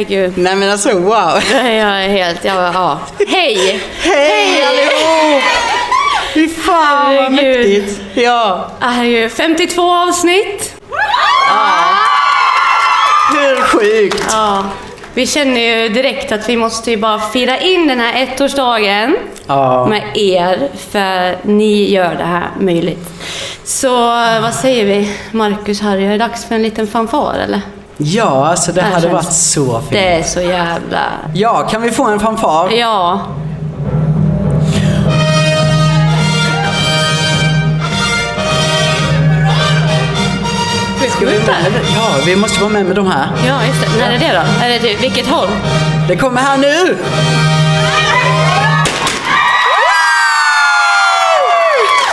Nej, gud. Nej men alltså wow! Jag är helt, ja, ja. Hej! Hej allihop! Fy fan vad Herregud. mäktigt! Ja, ju 52 avsnitt. hur sjukt? Ja. Vi känner ju direkt att vi måste ju bara fira in den här ettårsdagen Ja. med er, för ni gör det här möjligt. Så vad säger vi, Marcus Harry, är det dags för en liten fanfar eller? Ja, alltså det här hade varit så fint. Det är så jävla... Ja, kan vi få en fanfar? Ja. Ska vi med? Ja, vi måste vara med med de här. Ja, just det. När är det då? Är det till vilket håll? Det kommer här nu!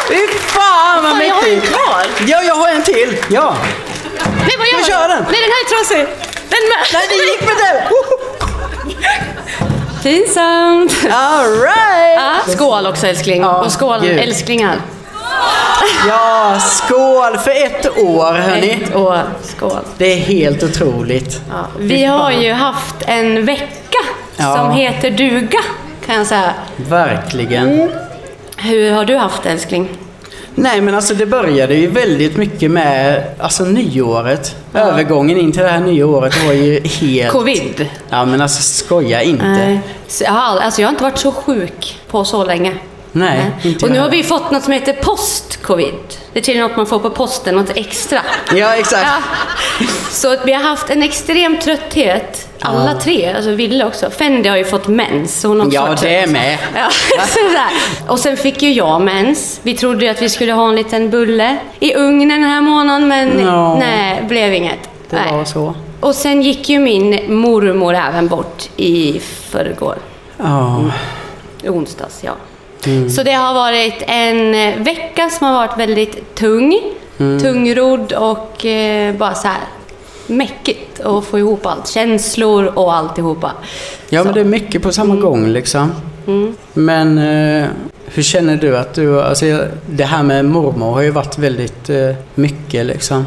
Fy fan vad Fan, jag har en mäktigt! kvar! Ja, jag har en till! Ja! Nej, vad gör Jag du? Kör den. Nej, den här är trasig! Den med! Nej, det gick med det! Pinsamt! Alright! Ja, skål också älskling. Ja, Och skål gud. älsklingar. Ja, skål för ett år hörni! Ett år. Skål. Det är helt otroligt. Ja, vi har ju haft en vecka Ja. som heter duga, kan jag säga. Verkligen. Hur har du haft det, älskling? Nej men alltså det började ju väldigt mycket med alltså nyåret. Övergången in till det här nya året var ju helt... Covid? Ja men alltså skoja inte. Nej. Alltså jag har inte varit så sjuk på så länge. Nej, inte Och nu har vi fått något som heter post-covid. Det är tydligen något man får på posten, något extra. Ja exakt. Ja. Så vi har haft en extrem trötthet, alla tre. Alltså Ville också. Fendi har ju fått mens, så hon har Ja, det är med. Ja. Och sen fick ju jag mens. Vi trodde ju att vi skulle ha en liten bulle i ugnen den här månaden, men Ja. nej, blev inget. Det nej. var så. Och sen gick ju min mormor även bort i förrgår. Ja. I onsdags, ja. Mm. Så det har varit en eh, vecka som har varit väldigt tung. Mm. Tungrodd och eh, bara så här mäckigt att få ihop allt. Känslor och alltihopa. Ja men det är mycket på samma gång liksom. Men eh, hur känner du att du, alltså det här med mormor har ju varit väldigt eh, mycket liksom.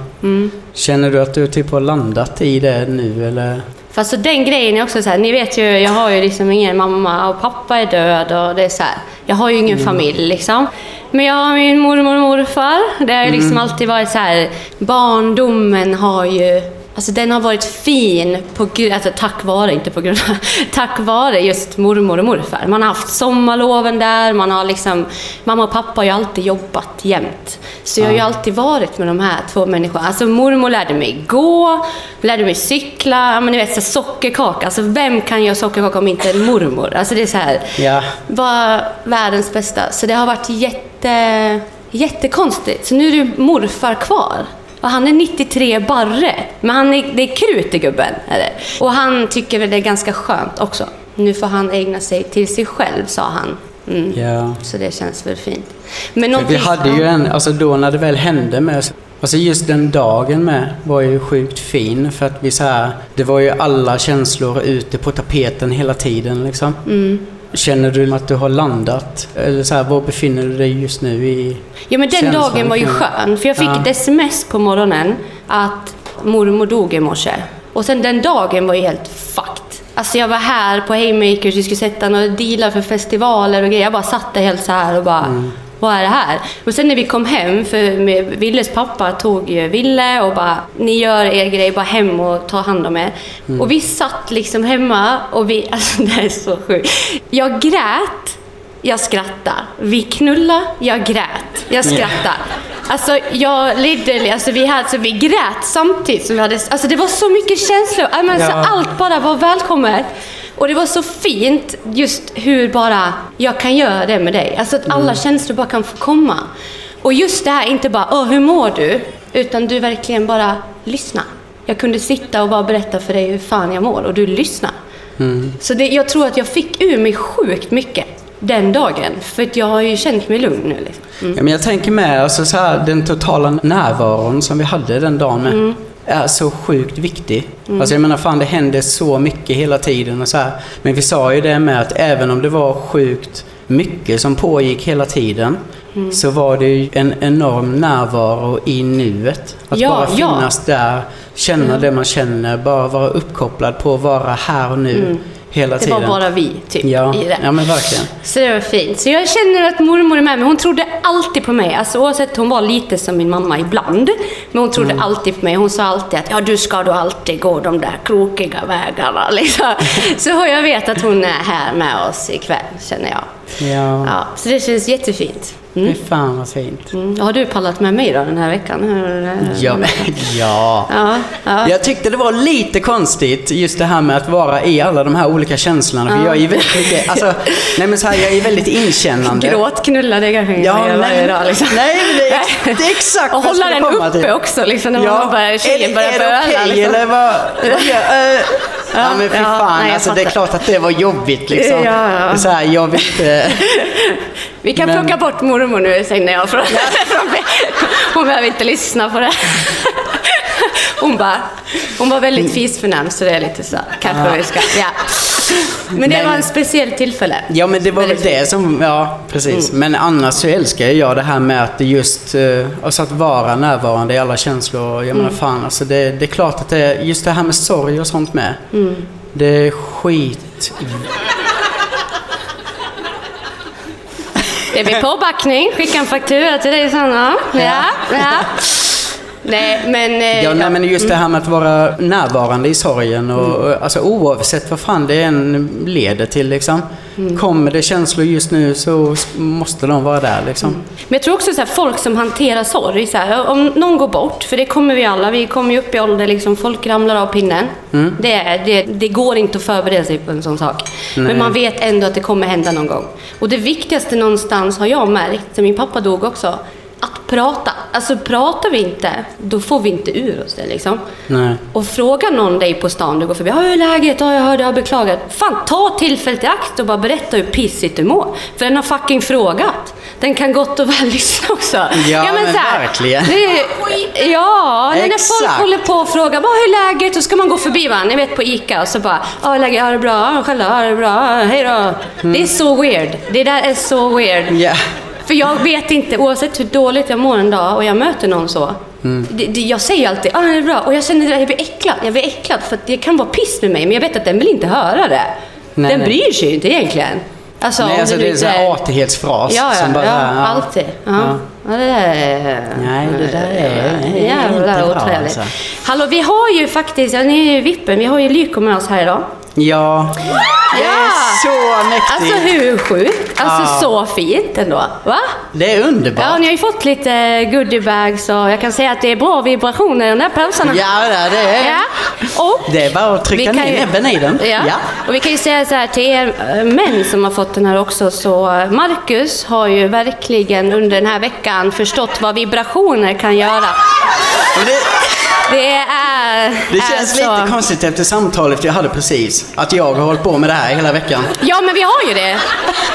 Känner du att du typ har landat i det nu eller? Fast så den grejen är också så här, ni vet ju, jag har ju liksom ingen mamma och pappa är död och det är så här, jag har ju ingen familj liksom. Men jag har min mormor och morfar. Det har ju liksom alltid varit så här, barndomen har ju, alltså den har varit fin på alltså tack vare, inte på grund av, tack vare just mormor och morfar. Man har haft sommarloven där, man har liksom, mamma och pappa har ju alltid jobbat jämt. Så jag har ju alltid varit med de här två människorna. Alltså mormor lärde mig gå, lärde mig cykla, ja, men ni vet så sockerkaka. Alltså vem kan göra sockerkaka om inte en mormor? Alltså det är så här, Ja. var världens bästa. Så det har varit jätte, jättekonstigt. Så nu är det morfar kvar. Och han är 93 barre. Men han är, det är krut i gubben. Det. Och han tycker väl det är ganska skönt också. Nu får han ägna sig till sig själv, sa han. Mm. Ja. Så det känns väl fint. Men vi hade ju en, alltså då när det väl hände med oss, Alltså just den dagen med var ju sjukt fin för att vi så här, det var ju alla känslor ute på tapeten hela tiden liksom. Mm. Känner du att du har landat? Eller så här, var befinner du dig just nu i Ja men den känslan dagen var ju kring- skön, för jag fick Ja. ett sms på morgonen att mormor dog i morse. Och sen den dagen var ju helt fucked. Alltså jag var här på Haymakers, vi skulle sätta några dealar för festivaler och grejer. Jag bara satt där helt så här och bara, Mm. Vad är det här? Och sen när vi kom hem, för Villes pappa tog ju Ville och bara, ni gör er grej, bara hem och ta hand om er. Mm. Och vi satt liksom hemma och vi, alltså det är så sjukt. Jag grät jag skrattar. Vi knullade, jag grät. Jag skrattar. Alltså, jag literally, alltså vi, hade, alltså vi grät samtidigt som vi hade, alltså det var så mycket känslor. Men alltså, Ja. Allt bara var välkommet. Och det var så fint just hur bara jag kan göra det med dig. Alltså att alla känslor bara kan få komma. Och just det här, inte bara Åh, hur mår du? Utan du verkligen bara lyssna. Jag kunde sitta och bara berätta för dig hur fan jag mår och du lyssnar. Så det, jag tror att jag fick ur mig sjukt mycket den dagen. För att jag har ju känt mig lugn nu. Liksom. Mm. Ja, men jag tänker med, alltså så här, den totala närvaron som vi hade den dagen med. Mm. Är så sjukt viktig. Alltså jag menar fan det hände så mycket hela tiden och så här. Men vi sa ju det med att även om det var sjukt mycket som pågick hela tiden. Mm. Så var det ju en enorm närvaro i nuet. Att Ja, bara ja. finnas där, Känna det man känner, bara vara uppkopplad på att vara här och nu hela Mm. Det tiden. var bara vi, typ, ja. i det. ja, men verkligen. Så det var fint. Så jag känner att mormor är med mig. Hon trodde alltid på mig. Alltså, oavsett, hon var lite som min mamma ibland. Men hon trodde alltid på mig. Hon sa alltid att ja, du ska då alltid gå de där krokiga vägarna. Liksom. Så jag vet att hon är här med oss ikväll, känner jag. Ja. Ja, så det känns jättefint. Fy fan vad fint. Mm. Har du pallat med mig då den här veckan? Ja. ja. Ja, ja. Jag tyckte det var lite konstigt just det här med att vara i alla de här olika känslorna. För jag är ju väldigt mycket, alltså, nej men så här, jag är väldigt inkännande. Gråt, knulla, det kanske inte Ja, är varje nej, dag. Liksom. nej, det är, det är exakt Och hålla den uppe till. också, liksom, när man börjar, är, tjejen börjar är det böla. okej liksom. eller vad? vad eh, ja, men fy ja, fan, nej, alltså, det är klart att det var jobbigt liksom. Ja. Så här, jag vill inte... Vi kan Men- plocka bort mormor nu, säger jag. Från, hon behöver inte lyssna på det. Hon bara, hon var väldigt fisförnäm, så det är lite så, kanske vi ska, ja. Men det Men- var en speciell tillfälle. Ja men det var väl det som, ja precis. Men annars så älskar jag det här med att det just, eh, alltså att vara närvarande i alla känslor. Jag menar fan alltså det, det är klart att det är, just det här med sorg och sånt med. Det är skit. Det blir påbackning, skicka en faktura till dig Sanna. Ja, ja. Nej, men... eh, Ja, nej, men just det här med att vara närvarande i sorgen och och, alltså oavsett vad fan det än leder till liksom. Kommer det känslor just nu så måste de vara där liksom. Men jag tror också så här, folk som hanterar sorg, så här, om någon går bort, för det kommer vi alla, vi kommer ju upp i ålder, liksom, folk ramlar av pinnen. Det, är- det, det går inte att förbereda sig på en sån sak. Nej. Men man vet ändå att det kommer hända någon gång. Och det viktigaste någonstans har jag märkt, sen min pappa dog också, att prata. Alltså pratar vi inte, då får vi inte ur oss det liksom. Nej. Och frågar någon dig på stan, du går förbi, ja hur är läget? Ja, jag hörde, jag beklagar. Fan, ta tillfället i akt och bara berätta hur pissigt du mår. För den har fucking frågat. Den kan gott och väl lyssna också. Ja, men så här, verkligen. Det ja, när folk håller på och frågar, vad hur är läget? Så ska man gå förbi va, ni vet på ICA och så bara, ja läget, ja det är bra, ja, själv ja det är bra, ja, hej då. Det är så weird. Det där är så weird. Ja. För jag vet inte, oavsett hur dåligt jag mår en dag och jag möter någon så. Mm. Det, det, jag säger alltid ah, det är bra och jag känner att jag blir äcklad. Jag blir äcklad för det kan vara piss med mig men jag vet att den vill inte höra det. Nej, den nej. bryr sig ju inte egentligen. Alltså, Nej, alltså det är en artighetsfras Ja, ja, som bara... ja, alltid. Ja. Ja. Ja. det där är... Nej, det där är- är Jävla otrevligt. alltså. Hallå, vi har ju faktiskt, ja, ni är ju vippen, vi har ju Lyko med oss här idag. Ja. Det är så mäktigt. Alltså hur sjukt? Alltså Ja. så fint ändå. Va? Det är underbart. Ja, ni har ju fått lite goodiebags och jag kan säga att det är bra vibrationer i de där pälsarna. Ja, det är Ja. Och Det är bara att trycka ner ju- näbben i den. Ja. Ja. Och vi kan ju säga så här till er eh, män som har fått den här också, så eh, Marcus har ju verkligen under den här veckan förstått vad vibrationer kan göra. Det, Det är... det är känns så- lite konstigt efter samtalet jag hade precis. Att jag har hållit på med det här hela veckan. Ja, men vi har ju det.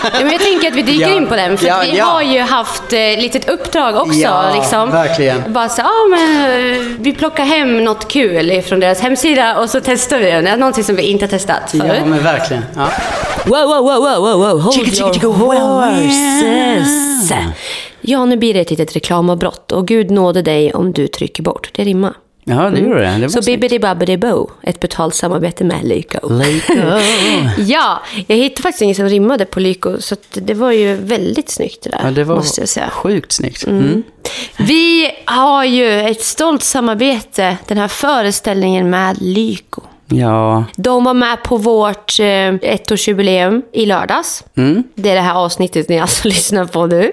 Ja, men jag tänker att vi dyker Ja. in på den, för Ja, vi ja. har ju haft eh, litet uppdrag också. Ja, liksom. verkligen. Bara så, ja, men, eh, vi plockar hem något kul från deras hemsida och så testar vi det. Det någonting som vi inte har testat förut. Ja, men verkligen. Ja. Wow, wow, wow, wow, wow, wow. Hold Chicka, your horses. Ja, nu blir det ett litet reklamavbrott och Gud nåde dig om du trycker bort. Det rimmar. Ja, det gjorde det. det Så bibbidi babbidi bo, ett betalt samarbete med Lyko. Lyko. Ja, jag hittade faktiskt inget som rimmade på Lyko, så det var ju väldigt snyggt det där, Ja, det var måste jag säga. sjukt snyggt. Mm. Vi har ju ett stolt samarbete, den här föreställningen med Lyko. Ja. De var med på vårt eh, ettårsjubileum i lördags. Mm. Det är det här avsnittet ni alltså lyssnar på nu.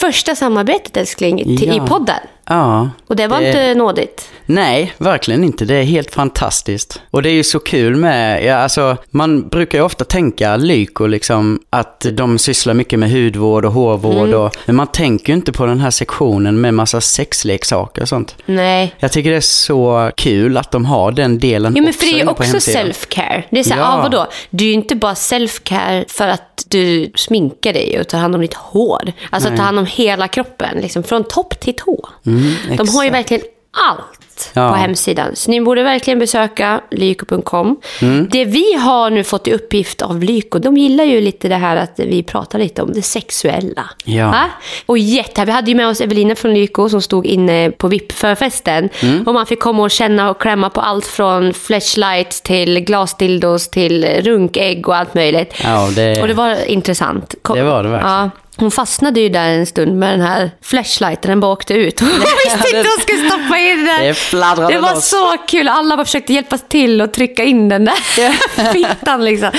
Första samarbetet älskling till, Ja. i podden. Ja. Och det var Det- inte nådigt. Nej, verkligen inte. Det är helt fantastiskt. Och det är ju så kul med, ja, alltså, man brukar ju ofta tänka Lyko liksom, att de sysslar mycket med hudvård och hårvård Mm. och, men man tänker ju inte på den här sektionen med massa sexleksaker och sånt. Nej. Jag tycker det är så kul att de har den delen Ja, men för det är ju också self-care. Det är så här, Ja. ja. vadå? Det är ju inte bara self-care för att du sminkar dig och tar hand om ditt hår. Alltså ta hand om hela kroppen, liksom från topp till tå. de har ju Mm, verkligen allt Ja. på hemsidan. Så ni borde verkligen besöka lyko.com. Mm. Det vi har nu fått i uppgift av Lyko, de gillar ju lite det här att vi pratar lite om det sexuella. Ja. Va? Och jätte, vi hade ju med oss Evelina från Lyko som stod inne på VIP-förfesten. Mm. Och man fick komma och känna och klämma på allt från flashlights till glasdildos till runkägg och allt möjligt. Ja, det- Och det var intressant. Kom- Det var det verkligen. Ja. Hon fastnade ju där en stund med den här flashlighten, den bara åkte ut. Hon visste inte hon skulle stoppa in den. Det fladdrade Det var loss. så kul, alla bara försökte hjälpa till och trycka in den där fittan liksom.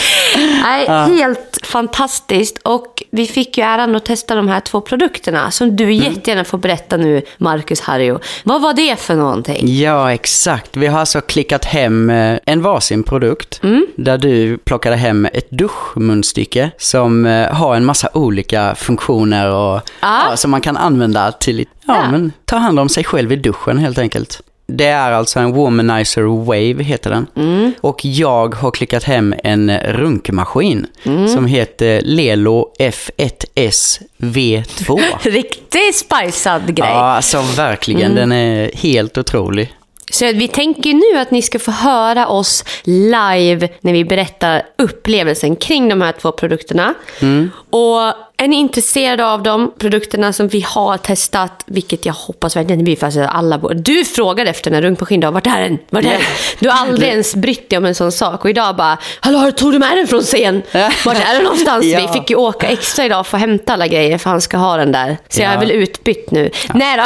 Nej, helt fantastiskt. Och vi fick ju äran att testa de här två produkterna som du Mm. jättegärna får berätta nu, Marcus Harjo. Vad var det för någonting? Ja, exakt. Vi har alltså klickat hem eh, en varsin produkt. Mm. Där du plockade hem ett duschmunstycke som eh, har en massa olika funktioner och Ja. ja, som man kan använda till ja, Ja. Men, ta hand om sig själv i duschen helt enkelt. Det är alltså en Womanizer Wave heter den. Mm. Och jag har klickat hem en runkmaskin Mm. som heter Lelo F1S V2. Riktigt spicad grej. Ja, alltså verkligen. Den är helt otrolig. Så vi tänker nu att ni ska få höra oss live när vi berättar upplevelsen kring de här två produkterna. Och är ni intresserade av de produkterna som vi har testat, vilket jag hoppas verkligen det blir för alltså alla borde- Du frågade efter den här runkmaskinen idag, vart är den? Vart är den? Du har aldrig ens brytt dig om en sån sak. Och idag bara, hallå tog du med den från scen? Vart är den någonstans? Ja. Vi fick ju åka extra idag för att hämta alla grejer för han ska ha den där. Så jag Ja. är väl utbytt nu. Nej då.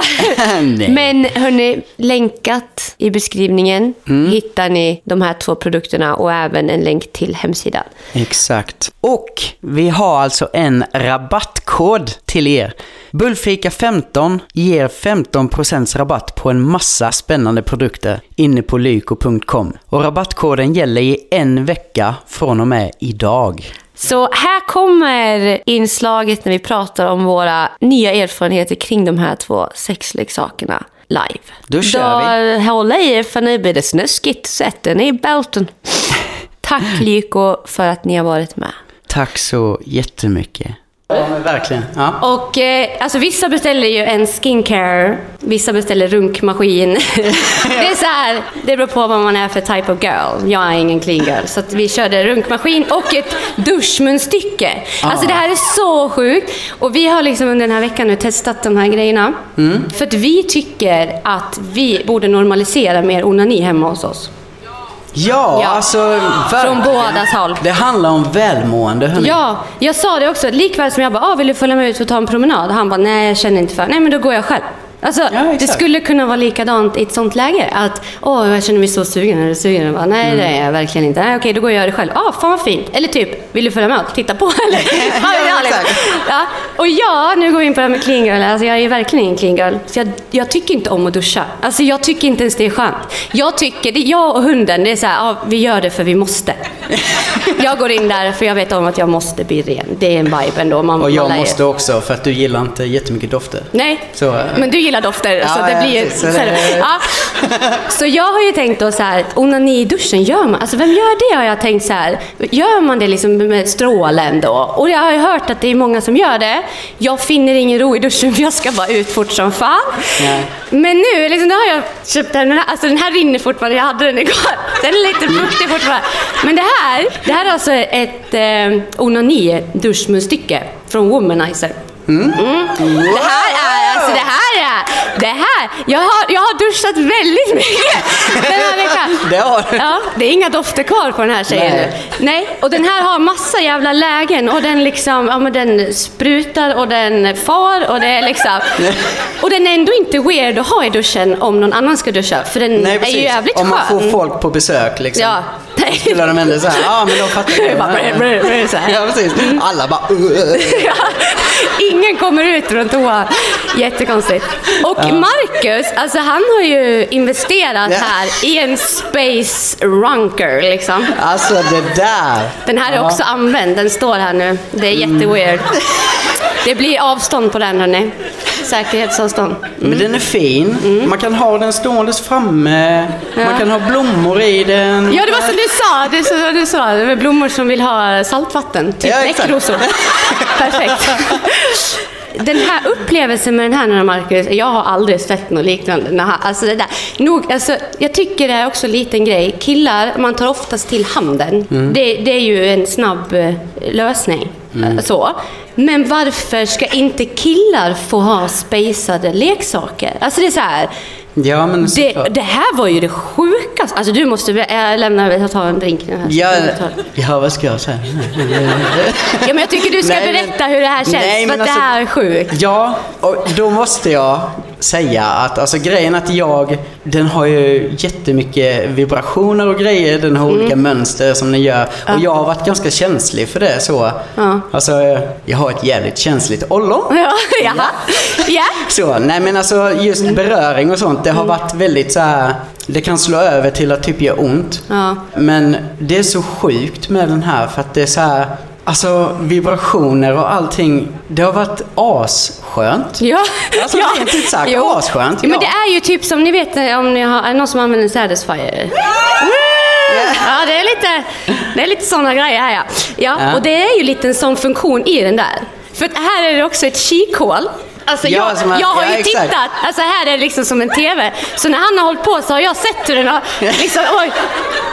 Nej. Men hörni, länkat i beskrivningen hittar ni de här två produkterna och även en länk till hemsidan. Exakt. Och vi har alltså en rabattkod till er. Bullfika15 ger 15% rabatt på en massa spännande produkter inne på lyko.com. Och rabattkoden gäller i en vecka från och med idag. Så här kommer inslaget när vi pratar om våra nya erfarenheter kring de här två sexleksakerna live. Då kör Då håll i er för nu blir det snuskigt. Sätt er i bälten. Tack Lyko för att ni har varit med. Tack så jättemycket. Ja, men verkligen. Ja. Och eh, alltså vissa beställer ju en skincare, vissa beställer runkmaskin. det är så här, det beror på vad man är för type of girl. Jag är ingen clean girl. Så vi körde runkmaskin och ett duschmunstycke. Alltså det här är så sjukt. Och vi har liksom under den här veckan nu testat de här grejerna. För att vi tycker att vi borde normalisera mer onani hemma hos oss. Ja, Ja. alltså Från verkligen. bådas håll. Det handlar om välmående, hörni. Ja, jag sa det också. Likväl som jag bara, ah, vill du följa med ut och ta en promenad? Han bara, nej jag känner inte för Nej men då går jag själv. Alltså, exakt. det skulle kunna vara likadant i ett sånt läge. Att, åh jag känner mig så sugen. Är du sugen? Bara, nej det är jag verkligen inte. Nej, okej, då går jag och gör det själv. Ah, fan vad fint. Eller typ, vill du följa med och titta på? Eller? ja, ja, ja. Och ja, nu går vi in på det här med clean girl. Alltså, jag är verkligen ingen clean girl. Så jag, jag tycker inte om att duscha. Alltså, jag tycker inte ens det är skönt. Jag tycker, det, jag och hunden, det är så här, ah, vi gör det för vi måste. jag går in där för jag vet om att jag måste bli ren. Det är en vibe ändå. Man, Och jag måste också, för att du gillar inte jättemycket dofter. Nej, Så, eh, men du gillar dofter. Ja, så det ja, blir. Så Så, det- ja. så jag har ju tänkt då så här, onani i duschen, gör man? Alltså vem gör det har jag tänkt så här. Gör man det liksom med strålen då? Och jag har ju hört att det är många som gör det. Jag finner ingen ro i duschen för jag ska bara ut fort som fan. Men nu, liksom, då har jag köpt den. Den här, alltså den här rinner fortfarande, jag hade den igår. Den är lite fuktig fortfarande. Men det här, det här är alltså ett eh, onani duschmunstycke från Womanizer. Mm. Det här är, alltså det här är, det här, jag har, jag har duschat väldigt mycket den här veckan. Det har. Ja, det är inga dofter kvar på den här tjejen Nej. nu. Nej, och den här har massa jävla lägen och den liksom, ja men den sprutar och den far och det är liksom... Och den är ändå inte weird att ha i duschen om någon annan ska duscha, för den Nej, är ju jävligt Om man skön. får folk på besök liksom. Ja. Nej. Skulle de ändå säga, ja men de fattar är bara så här. Ja, precis. Alla bara. Ingen kommer ut från toa. Jättekonstigt. Och Marcus, alltså han har ju investerat här i en Space Runker liksom. Alltså det där. Den här är också använd, den står här nu. Det är jätteweird. Det blir avstånd på den hörni. Säkerhetsavstånd. Men den är fin. Mm. Man kan ha den ståendes framme. Man kan ha blommor i den. Ja, det var som du sa. Det är så du sa. Det var blommor som vill ha saltvatten. Typ Ja, exakt. näckrosor. Perfekt. Den här upplevelsen med den här Marcus, jag har aldrig sett något liknande. När alltså det där, nog, alltså, jag tycker det är också en liten grej. Killar, man tar oftast till handen. Det, det är ju en snabb eh, lösning. eh, Så. Men varför ska inte killar få ha spejsade leksaker? Alltså det är så här. Ja, men Det, det här var ju det sjukaste. Alltså du måste, jag lämnar, jag tar en drink nu här. Ja, ja, vad ska jag säga? Ja, men jag tycker du ska Nej, men- berätta hur det här känns, Nej, för men att alltså- det här är sjukt. Ja, och då måste jag säga att alltså grejen att jag, den har ju jättemycket vibrationer och grejer, den har Mm. olika mönster som den gör. Och jag har varit ganska känslig för det så. Ja. Alltså, jag har ett jävligt känsligt ollon. Ja, ja. ja. Så, nej men alltså just beröring och sånt, det Mm. har varit väldigt så här. Det kan slå över till att typ göra ont. Ja. Men det är så sjukt med den här för att det är så här. Alltså vibrationer och allting. Det har varit asskönt. Ja. Alltså, ja. rent ut sagt, Jo. asskönt, Ja, men det är ju typ som ni vet eh, om ni har, är det någon som använder Satisfyer? Ja, det är lite, det är lite sådana grejer här ja. ja. Ja. Och det är ju lite en sån funktion i den där. För här är det också ett kikhål. Alltså Ja, jag, som att- jag har ja, ju exakt. tittat, alltså här är det liksom som en TV. Så när han har hållit på så har jag sett hur den har liksom, oj.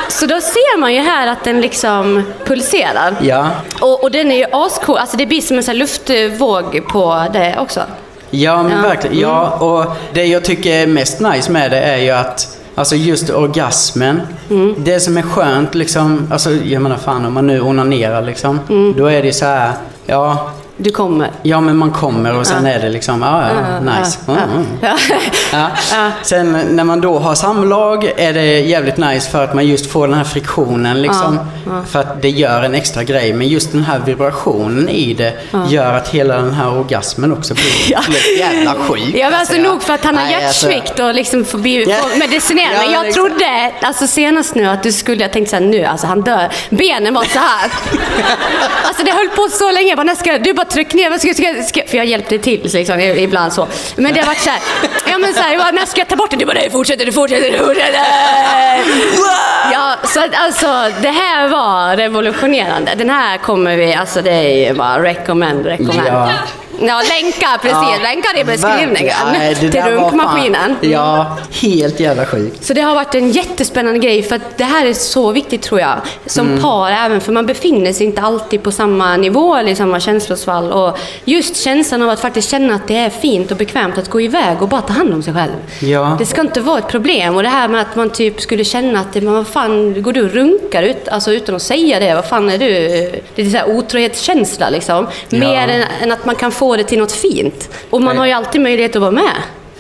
Så då ser man ju här att den liksom pulserar. Ja. Och, och den är ju ascool, alltså det blir som en sån luftvåg på det också. Ja, men Ja. Mm. verkligen. Ja, och det jag tycker är mest nice med det är ju att Alltså just orgasmen. Mm. Det som är skönt liksom, alltså jag menar fan om man nu onanerar liksom. Mm. Då är det så här, ja, Du kommer. ja men man kommer och sen är det liksom, ja, ja, nice. Ja, Mm, mm. ja. Ja. Ja. Sen när man då har samlag är det jävligt nice för att man just får den här friktionen liksom. För att det gör en extra grej. Men just den här vibrationen i det gör att hela den här orgasmen också blir Ja. jävla sjuk. Ja, men alltså nog för att han har alltså- hjärtsvikt och liksom får, bli, Ja. får medicinera. Ja, men jag exakt. trodde, alltså senast nu, att du skulle, jag tänkte såhär nu, alltså han dör. Benen var så här. alltså det höll på så länge. Jag bara, när ska, du bara tryck ner, ska, ska, ska, för jag hjälpte till liksom, ibland så. Men det har varit såhär, ja men såhär, jag bara, när ska jag ta bort den? Du bara, nej fortsätter, du fortsätter, du fortsätter. Ja, så att alltså det här var revolutionerande. Den här kommer vi, alltså det är ju bara recommend, recommend. Ja. Ja, länkar precis. Ja, länkar i beskrivningen. Nej, till runkmaskinen. fan- Ja, helt jävla sjukt. Så det har varit en jättespännande grej för att det här är så viktigt tror jag. Som Mm. par även för man befinner sig inte alltid på samma nivå eller i samma känslosvall. Och just känslan av att faktiskt känna att det är fint och bekvämt att gå iväg och bara ta hand om sig själv. Ja. Det ska inte vara ett problem. Och det här med att man typ skulle känna att men vad fan, går du och runkar ut, alltså utan att säga det? Vad fan är du? Det är så här otrohetskänsla liksom. Mer än, än att man kan få det till något fint. Och man har ju alltid möjlighet att vara med.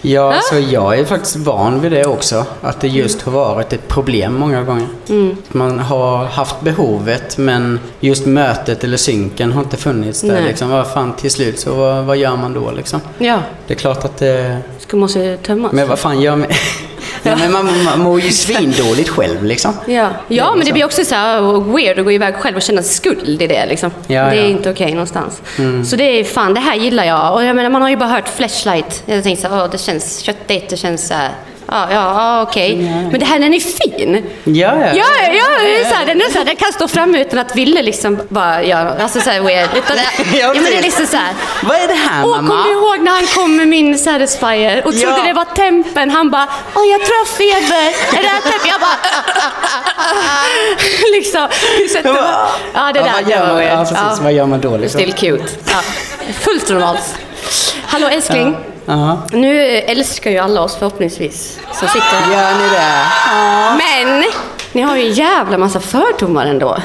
Ja, Ja. så jag är faktiskt van vid det också. Att det just har varit ett problem många gånger. Mm. Man har haft behovet men just mötet eller synken har inte funnits där. Nej. Liksom. Vad fan, till slut så vad, vad gör man då liksom? Ja, Det är klart att det... ska måste tömmas. Men vad fan gör man? ja, men man, man mår ju svindåligt själv liksom. Ja, ja men det så. blir också så här weird att gå iväg själv och känna skuld i det. Liksom. Ja, det är. Mm. inte okej någonstans. Så det är fan, det här gillar jag. Och jag menar, man har ju bara hört flashlight. Jag tänkte så här, åh, det känns köttigt, det känns så här. Ja, ja, ja okej. Men det här, den är fin. Ja, ja. Ja, ja, det så här, den, är så här, den kan stå framme utan att Ville liksom bara göra något. Alltså så här weird. Utan, ja, men det är liksom så här. Vad är det här Åh, mamma? kommer du ihåg när han kom med min Satisfyer och trodde Ja. det var tempen? Han bara, åh jag tror jag har feber. Är det här tempen? Jag bara, liksom. Hur sätter man? Ja, det Ja, där det gör var man, weird. ja, precis, vad gör man då liksom? Still cute. Ja. Fullt normalt. Hallå älskling. Ja. Nu älskar ju alla oss förhoppningsvis som sitter Gör ni det? Men ni har ju en jävla massa fördomar ändå.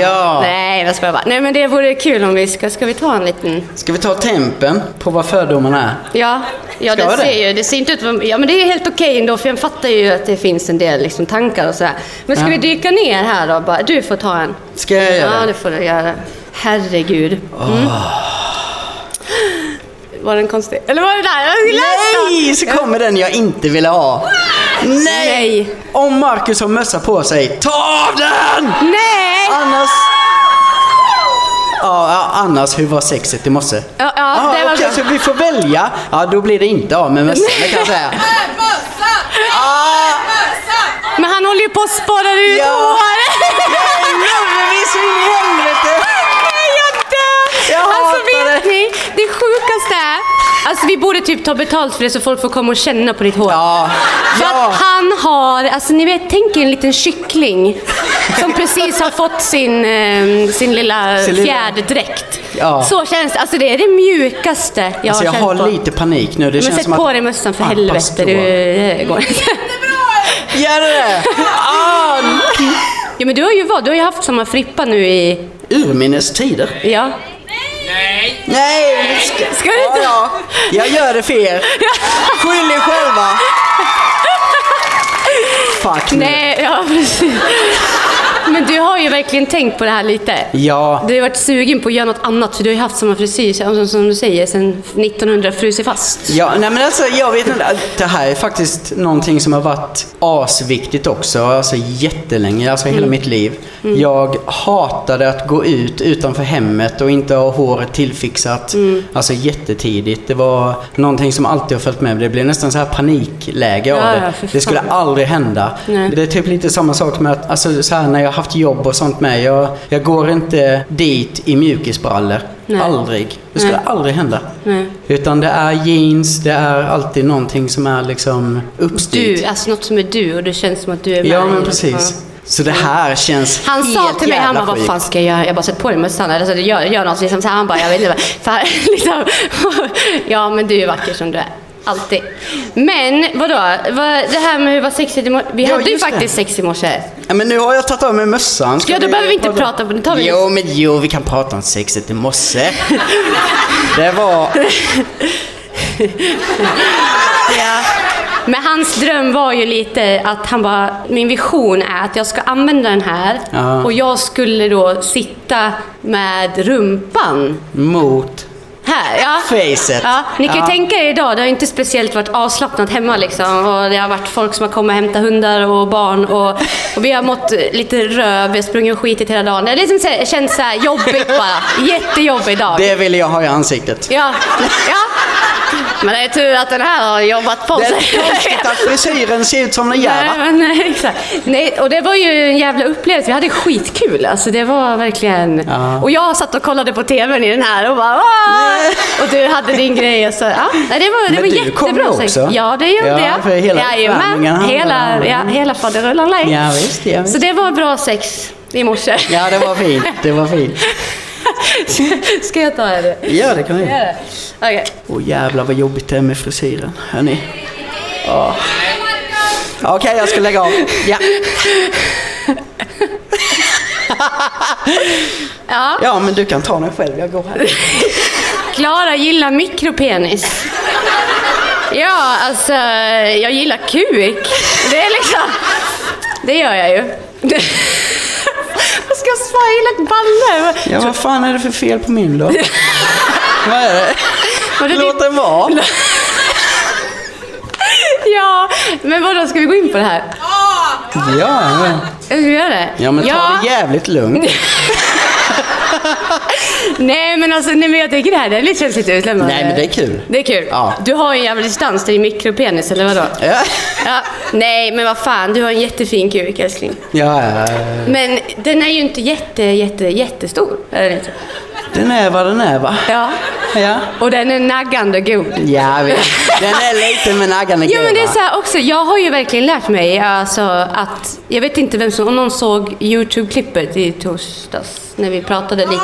Ja. Nej, jag skojar bara. Nej, men det vore kul om vi ska, ska vi ta en liten... Ska vi ta tempen på vad fördomarna är? Ja, ja det, det? ser ju, det ser inte ut. Ja, men det är helt okej ändå, för jag fattar ju att det finns en del liksom, tankar och sådär. Men ska Ja. vi dyka ner här då? Bara, du får ta en. Ska jag göra Ja, det? det får du göra. Herregud. Mm. Var den konstig? Eller var det där? Nej, så kommer den jag inte ville ha. Nej! Nej. Om Marcus har mössa på sig, ta av den! Nej! Annars... Ja, ja, annars hur var sexet i morse? Ja, ja, Ja, det var okej, så. så vi får välja. Ja, då blir det inte av med mössan, det kan jag säga. Ah, Men han håller ju på att spara ut Ja. hår. helvete, så in i helvete! Nej, jag dör! Jag alltså hatar vet det. ni, det sjukaste typ ta betalt för det så folk får komma och känna på ditt hår. Ja. För ja. att han har, alltså ni vet, tänk er en liten kyckling som precis har fått sin, eh, sin lilla Sin fjäderdräkt. Ja. Så känns det, alltså det är det mjukaste jag Alltså jag har känt har på. lite panik nu. Det Men känns sätt som på att... dig mössan för Ah, helvete, du, går. Gör det? Ah, Ja men du har ju vad, du har ju haft samma frippa nu i, urminnes tider. ja. Nej! Ska, Ska du inte? Ja, ja. Jag gör det för er. Skyll er själva. Fuck. Nej, ja precis. Men du har ju verkligen tänkt på det här lite. Ja, Du har varit sugen på att göra något annat för du har ju haft samma frisyr som, som du säger sedan 1900 frusit fast. ja, nej men alltså jag vet inte. Det här är faktiskt någonting som har varit asviktigt också. Alltså jättelänge, alltså hela mitt liv. Jag hatade att gå ut utanför hemmet och inte ha håret tillfixat. Alltså jättetidigt. Det var någonting som alltid har följt med. Det blev nästan så här panikläge av Ja, det. ja, för det skulle aldrig hända. Nej. Det är typ lite samma sak med att, alltså så här när jag har haft jobb och sånt med. Jag, jag går inte dit i mjukisbrallor. Nej. Aldrig. Det skulle Nej. aldrig hända. Nej. Utan det är jeans, det är alltid någonting som är liksom uppstyrt. Du, alltså något som är du och det känns som att du är med. Ja, men precis. Så det här känns Han helt sa till mig, han bara, vad fan ska jag göra? Jag bara, sätt på dig mössan eller så gör, gör något. Liksom, så här, han bara, jag vet inte. För, liksom, ja, men du är vacker som du är. Alltid. Men vadå, vad, det här med hur var sexigt i morse. Vi Ja, hade ju det. faktiskt sex i morse. Ja, men nu har jag tagit av mig mössan. Ska Ja, då behöver vi inte prata på det. tar vi Jo, men jo, vi kan prata om sexet i morse. det var... Ja. Men hans dröm var ju lite att han bara, min vision är att jag ska använda den här Ja. och jag skulle då sitta med rumpan Mot här. Ja. facet. Ja, ni kan ju Ja. tänka er idag, det har inte speciellt varit avslappnat hemma liksom. Och det har varit folk som har kommit och hämtat hundar och barn och, och vi har mått lite röv, vi har sprungit och skitit hela dagen. Det har liksom så känts så här jobbigt bara. Jättejobbig dag. Det ville jag ha i ansiktet. Ja, ja. Men det är tur att den här har jobbat på Det sig. är konstigt att frisyren ser ut som den gör, Nej, va? men nej, exakt. Nej, och det var ju en jävla upplevelse. Vi hade skitkul. Alltså, det var verkligen... Ja. Och jag satt och kollade på TVn i den här och bara "Åh!" Och du hade din grej och så... Ja, det var, det Men var du jättebra. kom också. Ja, det gjorde Ja, jag. för hela Jajamän. hela, ja, hela faderullan. Ja, visst, ja, visst. Så det var bra sex i morse. Ja, det var fint. Det var fint. Ska jag ta det? Ja, det kan du Gör göra. Okej. Åh jävlar vad jobbigt det är med frisyren. Hörni. Åh. Okej, jag ska lägga av. Ja. Ja. ja, men du kan ta den själv. Jag går här. Klara gillar mikropenis. Ja, alltså jag gillar kuk. Det är liksom... Det gör jag ju. Jag svara? Jag gillar baller. Ja, vad fan är det för fel på min då? vad är det? Var det Låt den vara. Ja, men vadå, ska vi gå in på det här? Ja, men, Ska vi göra det? ja, men ta det jävligt lugnt. Nej men alltså, nej, men jag tycker det här det är lite känns lite utlämnande. Nej, men det är kul. Det är kul. Ja. Du har ju en jävla distans till din mikropenis, eller vadå? Ja, Ja. Nej, men vad fan, du har en jättefin kuk älskling. ja, ja. Men den är ju inte jätte, jätte, jättestor. Är den inte? Den är vad den är, va? Ja. Ja. Och den är naggande god. Ja. Den är lite med naggande Ja men det är så här också, jag har ju verkligen lärt mig alltså, att, jag vet inte vem som, om någon såg YouTube-klippet i torsdags när vi pratade lite.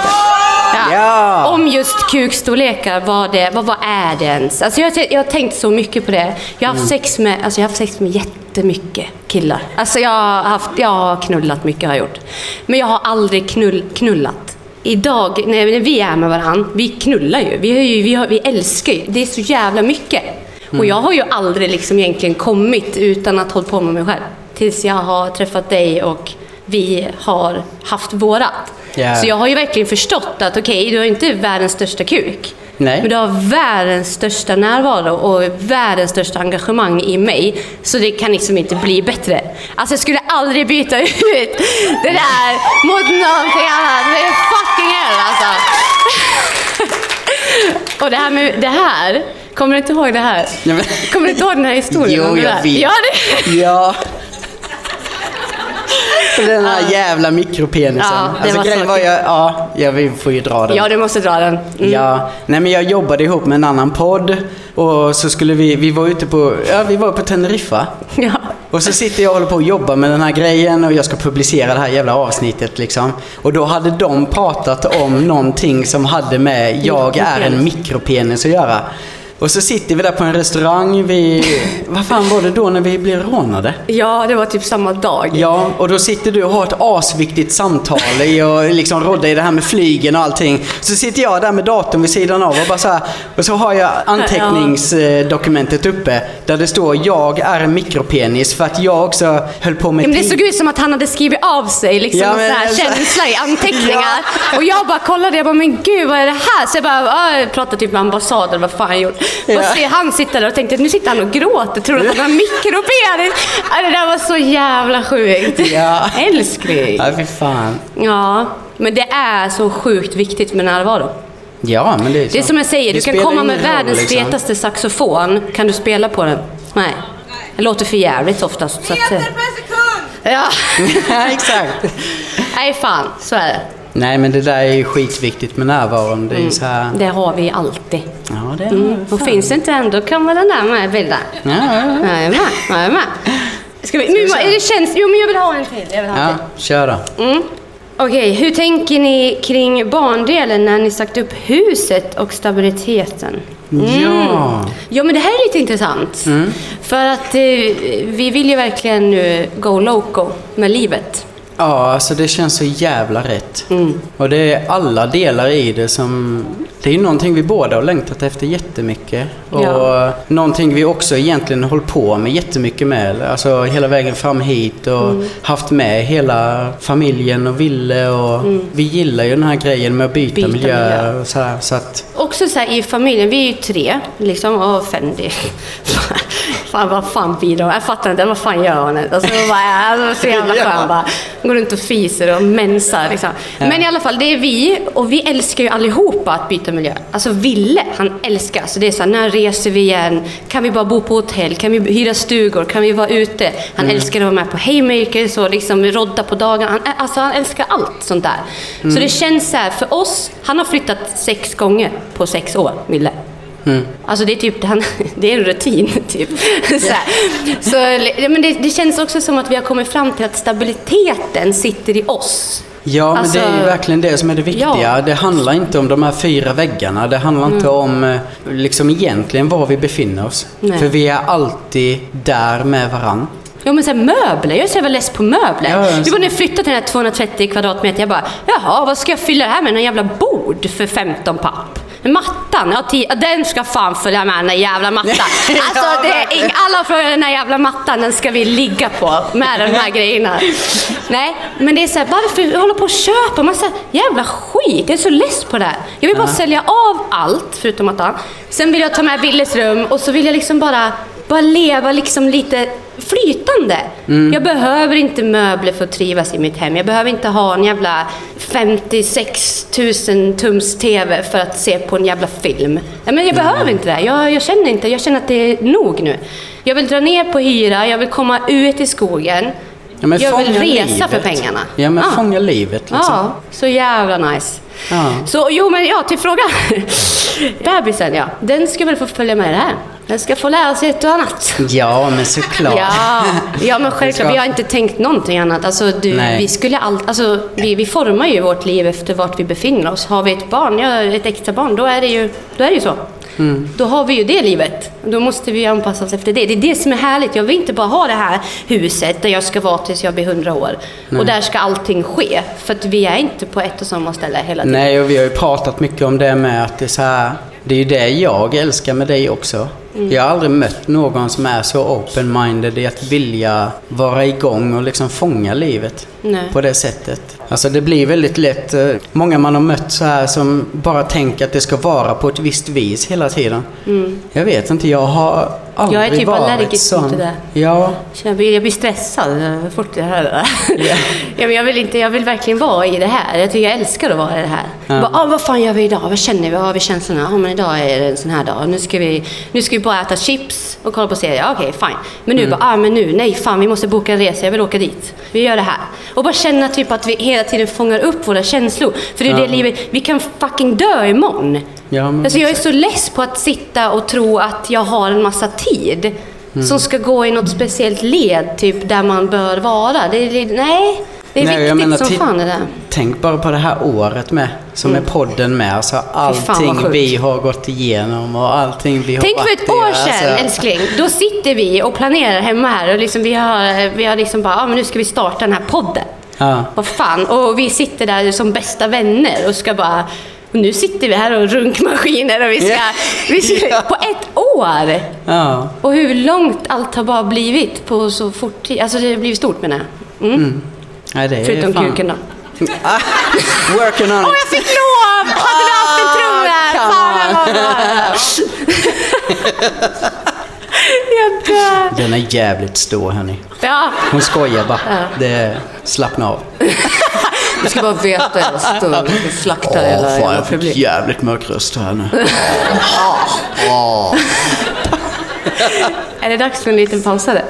Ja. Om just kukstorlekar, vad, det, vad, vad är det ens? Alltså jag, jag har tänkt så mycket på det. Jag har haft sex med, alltså jag har haft sex med jättemycket killar. Alltså jag har, haft, jag har knullat mycket har jag gjort. Men jag har aldrig knull, knullat. Idag, när vi är med varandra, vi knullar ju. Vi, ju, vi, har, vi älskar ju. Det är så jävla mycket. Och jag har ju aldrig liksom egentligen kommit utan att hålla på med mig själv. Tills jag har träffat dig och vi har haft vårat. Ja. Så jag har ju verkligen förstått att okej, du har inte världens största kuk. Nej. Men du har världens största närvaro och världens största engagemang i mig. Så det kan liksom inte bli bättre. Alltså jag skulle aldrig byta ut det där mot någonting annat. Det är fucking hell alltså. Och det här med det här. Kommer du inte ihåg det här? Men- Kommer du inte ihåg den här historien? Jo, jag vet. Ja, det... Ja. Den här jävla mikropenisen. Ja, det alltså var grejen var jag, ja, ja, vi får ju dra den. Ja, du måste dra den. Mm. Ja, nej men jag jobbade ihop med en annan podd och så skulle vi, vi var ute på, ja vi var på Teneriffa. Ja. Och så sitter jag och håller på och jobbar med den här grejen och jag ska publicera det här jävla avsnittet liksom. Och då hade de pratat om någonting som hade med jag är en mikropenis att göra. Och så sitter vi där på en restaurang, vi, vad fan var det då när vi blev rånade? ja, det var typ samma dag. Ja, och då sitter du och har ett asviktigt samtal i och liksom rodda i det här med flygen och allting. Så sitter jag där med datorn vid sidan av och bara så här, och så har jag anteckningsdokumentet uppe där det står jag är en mikropenis för att jag också höll på med Men det såg ut som att han hade skrivit av sig liksom, Ja, ja, men- så här, känsla i anteckningar. Och jag bara kollade, jag bara, men gud vad är det här? Så jag bara, jag pratade typ med ambassaden, vad fan jag gjort? Ja. Och ser han sitta där och tänkte, nu sitter han och gråter, tror att han har mikropenis. Ja, Det där var så jävla sjukt. Ja. Älskling. Ja, fy fan. Ja, men det är så sjukt viktigt med närvaro. Ja, men det är så. Det är som jag säger, du kan komma med roll, världens liksom. fetaste saxofon. Kan du spela på den? Nej. Det låter för jävligt oftast. Meter per sekund! ja. ja, exakt. Nej, fan. Så är det. Nej, men det där är ju skitviktigt med närvaron. Det är ju så här... Det har vi alltid. Ja, det Mm. Och finns det inte än, då kommer den där med bilden. Ja, ja, ja. Jag är med. Jag är med. Ska vi, nu, vi det känns, jo, men jag vill ha en till. Jag vill ha en ja till. kör då. Mm. Okej, hur tänker ni kring bandelen när ni sagt upp huset och stabiliteten? Ja. Ja, men det här är lite intressant. För att eh, vi vill ju verkligen nu go loco med livet. Ja, alltså det känns så jävla rätt. Mm. Och det är alla delar i det som... Det är ju någonting vi båda har längtat efter jättemycket. Och Ja. någonting vi också egentligen håller på med jättemycket med. Alltså hela vägen fram hit och Mm. haft med hela familjen och Ville och... Vi gillar ju den här grejen med att byta, Byta miljö, miljö. och så här, så att... Också så här, i familjen, vi är ju tre liksom, och Fendi. fan vad fan bidrar Jag fattar inte, vad fan gör hon? Alltså, bara, alltså, så jävla skön bara. Går runt och fiser och mensar liksom. Men i alla fall, det är vi och vi älskar ju allihopa att byta miljö. Alltså Ville, han älskar, så det är så här, när reser vi igen? Kan vi bara bo på hotell? Kan vi hyra stugor? Kan vi vara ute? Han älskar att vara med på Haymakers och liksom rodda på dagarna. Han, alltså, han älskar allt sånt där. Så det känns så här, för oss, han har flyttat sex gånger på sex år, Ville. Alltså det är typ, han, det är en rutin typ. Så, här. så ja, men det, det känns också som att vi har kommit fram till att stabiliteten sitter i oss. Ja, men det är ju Alltså- verkligen det som är det viktiga. Ja. Det handlar inte om de här fyra väggarna. Det handlar inte om eh, liksom egentligen var vi befinner oss. Nej. För vi är alltid där med varann. Ja men så här, möbler, jag är så jävla less på möbler. Ja, när jag flyttade till den här 230 kvadratmeter, jag bara, jaha vad ska jag fylla det här med? Någon jävla bord för 15 papp? Mattan, ja, den ska fan följa med den där jävla mattan. Alltså det är ing, alla frågar den här jävla mattan, den ska vi ligga på med de här grejerna. Nej, men det är så här, varför hålla på och köpa massa jävla skit? Jag är så less på det här. Jag vill bara sälja av allt, förutom mattan. Sen vill jag ta med Willes rum och så vill jag liksom bara bara leva liksom lite flytande. Jag behöver inte möbler för att trivas i mitt hem. Jag behöver inte ha en jävla 56 000 tums TV för att se på en jävla film. Men jag behöver inte det. Jag, jag känner inte, jag känner att det är nog nu. Jag vill dra ner på hyra, jag vill komma ut i skogen. Ja, jag vill resa livet. för pengarna. Ja, men Ja. fånga livet liksom. Ja, så jävla nice. Ja. Så jo, men ja, till frågan. Bebisen, ja. Den ska väl få följa med det här. Den ska få lära sig ett och annat. Ja, men såklart. Ja, ja men självklart. ska- Vi har inte tänkt någonting annat. Alltså, du, Nej. vi, skulle all, alltså, vi, vi formar ju vårt liv efter vart vi befinner oss. Har vi ett barn, ja, ett extra barn, då är det ju, då är det ju så. Mm. Då har vi ju det livet. Då måste vi anpassa oss efter det. Det är det som är härligt. Jag vill inte bara ha det här huset där jag ska vara tills jag blir 100 år. Och där ska allting ske. För att vi är inte på ett och samma ställe hela tiden. Nej, och vi har ju pratat mycket om det med att det är så här. Det är ju det jag älskar med dig också. Mm. Jag har aldrig mött någon som är så open-minded i att vilja vara igång och liksom fånga livet Nej. på det sättet. Alltså det blir väldigt lätt, eh, många man har mött så här som bara tänker att det ska vara på ett visst vis hela tiden. Mm. Jag vet inte, jag har aldrig Jag är typ allergisk mot det där. Ja, Så jag, blir, jag blir stressad eh, fort det här. Ja. ja, men jag, vill inte, jag vill verkligen vara i det här. Jag tycker jag älskar att vara i det här. Ja. Bara, ah, vad fan gör vi idag? Vad känner vi? Vad har vi känslorna? Ah, men idag är det en sån här dag. Nu ska vi, nu ska vi bara äta chips och kolla på serier. Okej, fine. Men nu Mm. bara, ah, men nu, nej fan vi måste boka en resa. Jag vill åka dit. Vi gör det här. Och bara känna typ att vi hela tiden fångar upp våra känslor. För det är Ja. det livet, vi kan fucking dö imorgon. Ja, men alltså jag är så less på att sitta och tro att jag har en massa tid Mm. som ska gå i något speciellt led, typ där man bör vara. Det, det, nej, det är Nej, viktigt menar, som fan det där. tänk bara på det här året med, som är podden med. Alltså Mm. allting vi har gått igenom och allting vi har Tänk för ett år sedan, alltså. älskling. Då sitter vi och planerar hemma här och liksom vi har, vi har liksom bara, ah, men nu ska vi starta den här podden. Ja. Vad fan. Och vi sitter där som bästa vänner och ska bara... Och nu sitter vi här och runkmaskiner och vi ska... Ja. Vi ska Ja. På ett år! Ja. Och hur långt allt har bara blivit på så fort tid. Alltså det har blivit stort menar jag. Mm. Det är Förutom fan... kuken då. Ah, working on Åh, it. jag fick lov! Hade du haft en trumma? come Fan. Jag dör. Den är jävligt stor hörni. Ja, Hon skojar bara. Ja. Det, slappna av. du ska bara veta jag står och slaktar hela fan, jävla jag fick publik. jävligt mörk röst här nu. Är det dags för en liten pausare?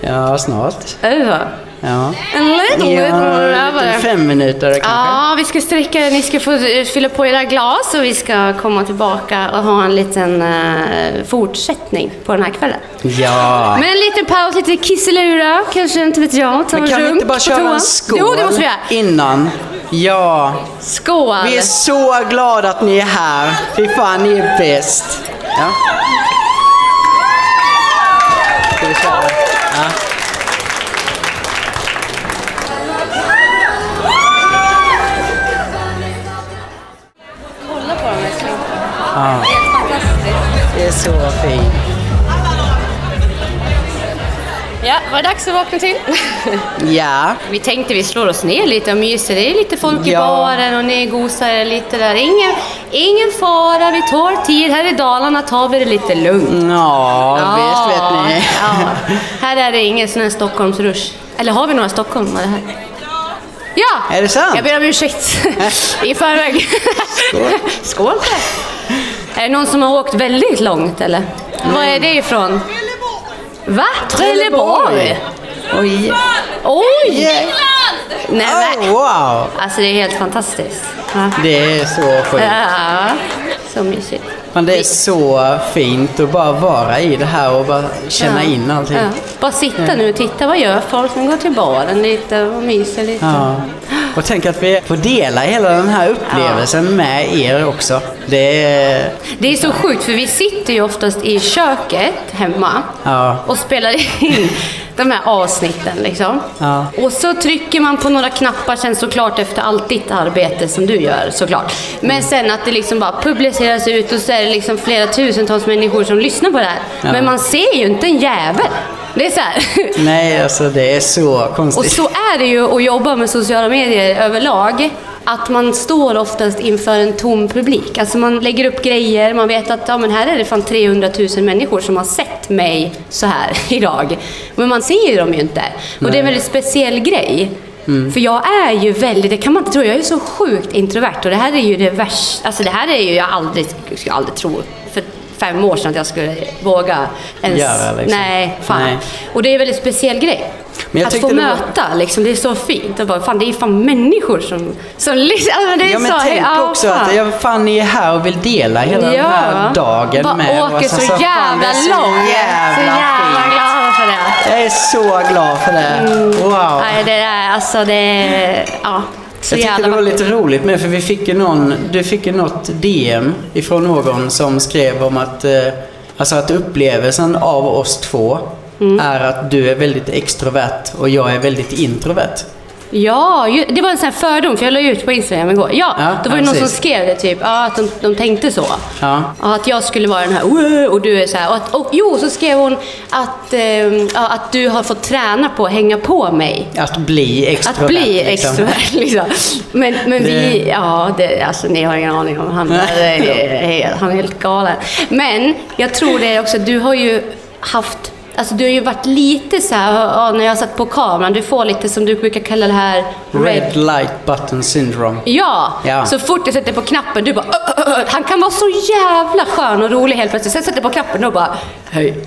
Ja, snart. Är det så? Ja. En liten, liten Ja, rövare. lite fem minuter kanske. Ja, vi ska sträcka, ni ska få eh, fylla på era glas och vi ska komma tillbaka och ha en liten eh, fortsättning på den här kvällen. Ja. Men en liten paus, lite kisselura, kanske inte vet jag. Ta Men en kan vi inte bara köra en skål Jo, det måste vi göra. innan? Ja. Skål! Vi är så glada att ni är här. Fy fan, ni är bäst. Ja. Ja. Det är fantastiskt. Det är så fint. Ja, var det dags att vakna till? Ja. vi tänkte vi slår oss ner lite och myser. Det är lite folk i Ja. baren och ni gosar er lite där. Ingen, ingen fara, vi tar tid. Här i Dalarna tar vi det lite lugnt. Ja, visst vet ni. Ja. Här är det ingen sån här Stockholmsrush. Eller har vi några stockholmare här? Ja! Är det sant? Jag ber om ursäkt i förväg. Skål. Skål. Är det någon som har åkt väldigt långt eller? Var är det ifrån? Va? Trelleborg? Oj. Oj! Nej, Oh, men, wow. alltså det är helt fantastiskt. Ja. Det är så sjukt. Ja, så mysigt. Men det är så fint att bara vara i det här och bara känna Ja. in allting. Ja. Bara sitta nu och titta, vad gör folk? De går till baren lite och myser lite. Ja. Och tänk att vi får dela hela den här upplevelsen med er också. Det är... Det är så sjukt för vi sitter ju oftast i köket hemma Ja. och spelar in de här avsnitten liksom. Ja. Och så trycker man på några knappar sen såklart efter allt ditt arbete som du gör såklart. Men sen att det liksom bara publiceras ut och så är det liksom flera tusentals människor som lyssnar på det här. Ja. Men man ser ju inte en jävel. Det är så här. Nej, alltså det är så Och konstigt. så är det ju att jobba med sociala medier överlag. Att man står oftast inför en tom publik. Alltså man lägger upp grejer, man vet att ja, men här är det fan 300 000 människor som har sett mig så här idag. Men man ser ju dem ju inte. Och det är en väldigt speciell grej. För jag är ju väldigt, det kan man inte tro, jag är så sjukt introvert och det här är ju det värsta, alltså det här är ju, jag aldrig, skulle aldrig tro för fem år sedan att jag skulle våga ens, Göra, liksom. nej, fan. Nej. Och det är en väldigt speciell grej. Jag att få det var- möta, liksom, det är så fint. Och bara, fan, det är fan människor som... som liksom, alltså, det är Ja men så, tänk ja, också fan. att ja, fan, ni är här och vill dela hela den här dagen Bara med åker oss. så Alltså, fan, jävla är så långt. jävla så jävla glad för det. Jag är så glad för det. Wow. Nej, det är alltså det är, ja. Så Jag tyckte det var lite roligt med för vi fick ju någon, du fick ju något DM ifrån någon som skrev om att, eh, alltså att upplevelsen av oss två Mm. är att du är väldigt extrovert och jag är väldigt introvert. Ja, ju, det var en sån här fördom, för jag la ut på Instagram igår. Ja, Ja, då var det ja, någon som precis. skrev det typ, ja, att de, de tänkte så. Ja. Att jag skulle vara den här, och du är så här. Och, att, och jo, så skrev hon att, ja, att du har fått träna på att hänga på mig. Att bli extrovert. Att bli liksom. extrovert liksom. Men, men vi, Det- ja, det, alltså ni har ingen aning om han är, han är helt galen. Men jag tror det också, du har ju haft Alltså du har ju varit lite så här, när jag satt på kameran, du får lite som du brukar kalla det här Red light button syndrome. Ja, Ja. så fort jag sätter på knappen, du bara "Ö, ö, ö." Han kan vara så jävla skön och rolig helt plötsligt. Sen sätter jag på knappen och bara Hej.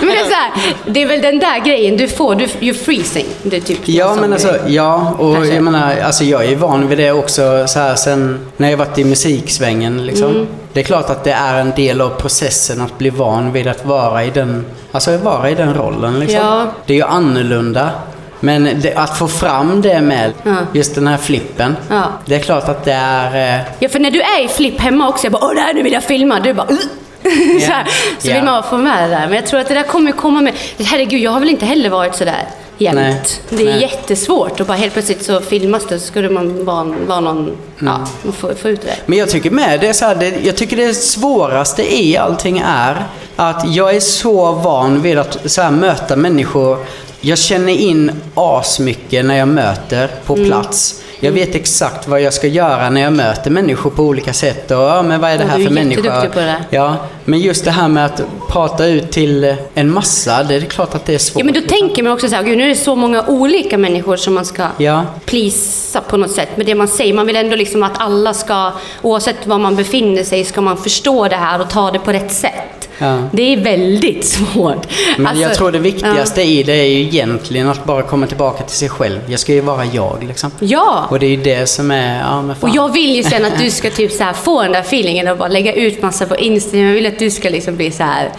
Men det är, så här, det är väl den där grejen du får, du, you're freezing. Det är typ Ja, men alltså, grej. ja, och Kanske. jag menar, alltså jag är van vid det också så här sen när jag varit i musiksvängen liksom. Mm. Det är klart att det är en del av processen att bli van vid att vara i den, alltså vara i den rollen liksom. Ja. Det är ju annorlunda. Men det, att få fram det med Ja. just den här flippen. Ja. Det är klart att det är... eh, Ja, för när du är i flipp hemma också, jag bara åh, där, nu vill jag filma. Du bara "Ugh." så, här, så Ja. vill man få med det där. Men jag tror att det där kommer komma med. Herregud, jag har väl inte heller varit sådär jämt. Det är Nej. jättesvårt och bara helt plötsligt så filmas det så skulle man vara, vara någon, Mm. ja, man får, få ut det. Men jag tycker med det är så här, det, jag tycker det svåraste i allting är att jag är så van vid att så här, möta människor. Jag känner in asmycket när jag möter på Mm. Jag vet exakt vad jag ska göra när jag möter människor på olika sätt. Och, ja, men vad är det här du är för människa? jätteduktig på det. Ja, men just det här med att prata ut till en massa, det är klart att det är svårt. Ja, men då tänker man också så här, gud nu är det så många olika människor som man ska Ja. plisa på något sätt med det man säger. Man vill ändå liksom att alla ska, oavsett var man befinner sig, ska man förstå det här och ta det på rätt sätt. Ja. Det är väldigt svårt. Men Alltså, jag tror det viktigaste i det är ju egentligen att bara komma tillbaka till sig själv. Jag ska ju vara jag liksom. Ja. ja. Och det är ju det som är, ja men fan. Och jag vill ju sen att du ska typ så här få den där feelingen och bara lägga ut massa på Instagram. Jag vill att du ska liksom bli så här.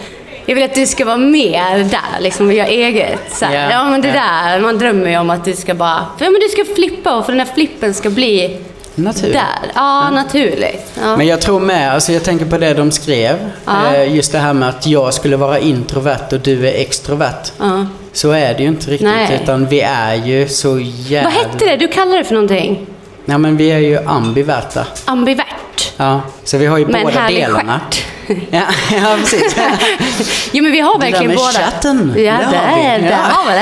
Jag vill att du ska vara mer där, liksom och göra eget. Så här. Ja, ja, men det ja. där, man drömmer ju om att du ska bara, ja men du ska flippa och för den där flippen ska bli Naturligt. där. Ja, naturligt. Ja. Men jag tror med, alltså jag tänker på det de skrev. Ja. Eh, Just det här med att jag skulle vara introvert och du är extrovert. Ja. Så är det ju inte riktigt. Nej. Utan vi är ju så jävla... Vad hette det? Du kallade det för någonting? Ja men vi är ju ambiverta. Ambivert. Ja, så vi har ju Med en båda delarna. stjärt. Ja, ja, precis. Jo men vi har Det där verkligen med båda. chatten, Ja, det har vi. Ja. har vi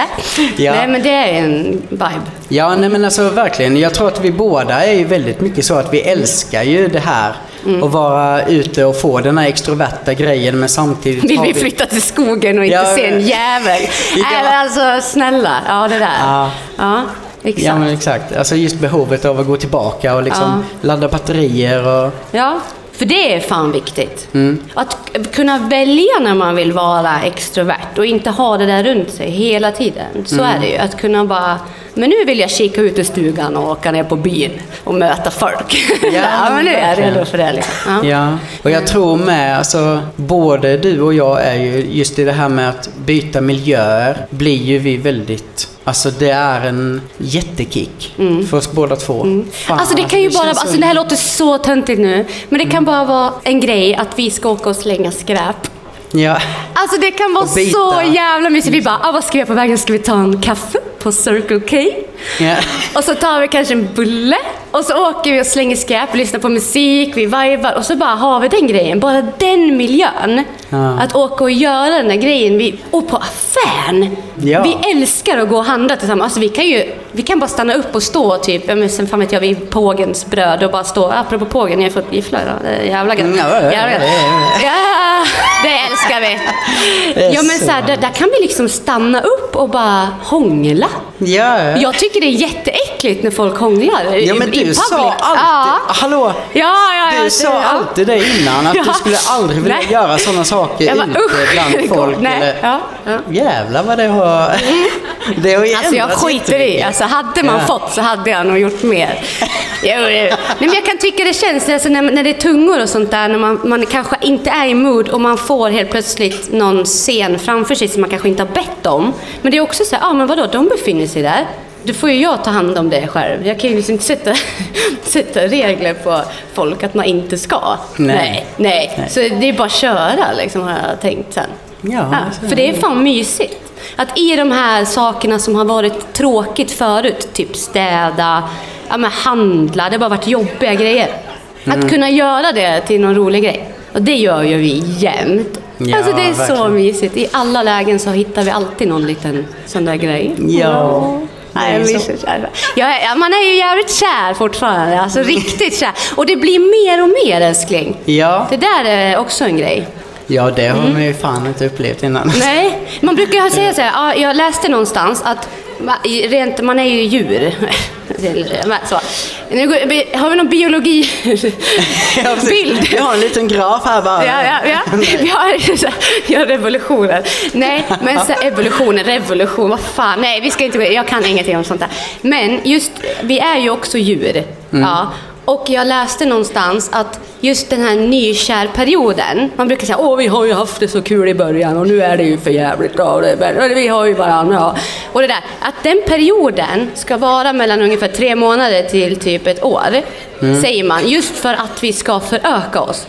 det. Ja. Nej men det är en vibe. Ja, nej men alltså verkligen. Jag tror att vi båda är ju väldigt mycket så att vi älskar ju det här. Mm. Att vara ute och få den här extroverta grejen men samtidigt Vill vi flytta till skogen och inte Ja, se en men- jävel? Ja. Eller alltså snälla, ja det där. Ja. Ja, exakt. Ja men exakt. Alltså just behovet av att gå tillbaka och liksom ladda batterier och... Ja, för det är fan viktigt. Mm. Att kunna välja när man vill vara extrovert och inte ha det där runt sig hela tiden. Så Mm. är det ju. Att kunna bara, men nu vill jag kika ut ur stugan och åka ner på byn och möta folk. Ja, men nu är jag redo för det. Liksom. Ja. Ja, och jag tror med, alltså både du och jag är ju just i det här med att byta miljöer blir ju vi väldigt, alltså det är en jättekick för oss båda två. Fan, Alltså det kan ju bara, känns så- alltså det här låter så töntigt nu, men det Mm. kan bara vara en grej att vi ska åka och slänga skräp. Ja, Alltså det kan vara så jävla mysigt. Vi bara, ah, vad ska vi göra på vägen? Ska vi ta en kaffe på Circle K? ja. Och så tar vi kanske en bulle och så åker vi och slänger skräp, lyssnar på musik, vi vibar och så bara har vi den grejen. Bara den miljön. Ja. Att åka och göra den där grejen. Vi, och på affären. Ja. Vi älskar att gå och handla tillsammans. Alltså vi kan ju vi kan bara stanna upp och stå typ, ja, men sen fan vet jag, vid Pågens bröd och bara stå, apropå Pågen, jag är då. Det är jävla gött. Mm, ja, ja, ja, Jävla gött. ja, det älskar vi. Ja men så här, där, där kan vi liksom stanna upp och bara hångla. Ja, ja. Jag tycker det är jätteäckligt när folk hånglar i- Ja men i du public. sa alltid, Ja. hallå, Ja, ja, ja, du sa alltid det innan att du skulle aldrig vilja Nej. göra sådana saker Jag bara, ute bland folk. nej, eller, ja. Jävlar vad det har... Det har Alltså jag skiter i. Alltså hade man fått så hade jag nog gjort mer. Nej, men jag kan tycka det känns, alltså när, när det är tungor och sånt där, när man, man kanske inte är i mood och man får helt plötsligt någon scen framför sig som man kanske inte har bett om. Men det är också så här, ja ah, men vadå, de befinner sig där. Då får ju jag ta hand om det själv. Jag kan ju liksom inte sätta, sätta regler på folk att man inte ska. Nej. Nej. Nej. Nej. Så det är bara att köra liksom, har jag tänkt sen. Ja, Ja, så- för det är fan mysigt. Att i de här sakerna som har varit tråkigt förut, typ städa, ja, men handla, det har bara varit jobbiga grejer. Mm. Att kunna göra det till någon rolig grej. Och det gör ju vi jämt. Ja, alltså det är så verkligen. mysigt. I alla lägen så hittar vi alltid någon liten sån där grej. Ja. Nej, så- så kära. Ja, ja, man är ju jävligt kär fortfarande. Alltså riktigt kär. Och det blir mer och mer älskling. Ja. Det där är också en grej. ja, det har man ju fan inte upplevt innan. Nej, man brukar säga så här, ja, jag läste någonstans att ma- i- rent, man är ju djur. Så. Nu går, vi- har vi någon biologi Ja, precis. bild? Jag har en liten graf här bara. Ja, ja, ja. Vi har, ja, revolutionen. Nej, men så evolutionen, revolution, vad fan. Nej, vi ska inte Jag kan ingenting om sånt där. Men just, vi är ju också djur. Ja. Och jag läste någonstans att just den här nykärperioden, man brukar säga åh vi har ju haft det så kul i början och nu är det ju för jävligt bra, vi har ju varandra. Ja. Och det där, att den perioden ska vara mellan ungefär tre månader till typ ett år, säger man, just för att vi ska föröka oss.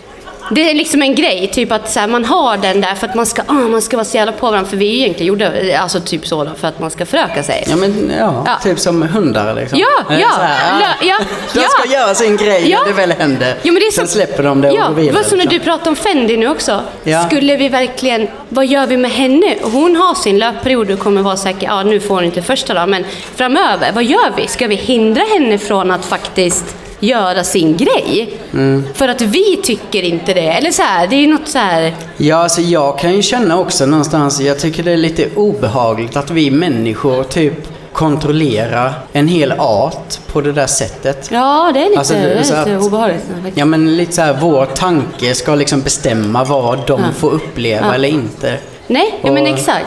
Det är liksom en grej, typ att så här, man har den där för att man ska, ah, man ska vara så jävla på varandra. För vi är ju egentligen gjorda, alltså typ så då, för att man ska föröka sig. Ja, men ja, Ja. typ som hundar liksom. Ja, Eh, ja, här, la- ja, De ja. ska göra sin grej Ja. när det väl händer. Jo, men det är Sen så- släpper de det och ja, går vidare. Det var som när du liksom. pratade om Fendi nu också. Ja. Skulle vi verkligen, vad gör vi med henne? Hon har sin löpperiod och kommer vara säker, ja nu får hon inte första dagen, men framöver, vad gör vi? Ska vi hindra henne från att faktiskt göra sin grej? Mm. För att vi tycker inte det. Eller så här, det är ju något så här, Ja, alltså jag kan ju känna också någonstans, jag tycker det är lite obehagligt att vi människor typ kontrollerar en hel art på det där sättet. ja det är lite, Alltså, det är så lite att- obehagligt. Ja men lite så här, vår tanke ska liksom bestämma vad de får uppleva Ja. eller inte. Nej, ja, men exakt.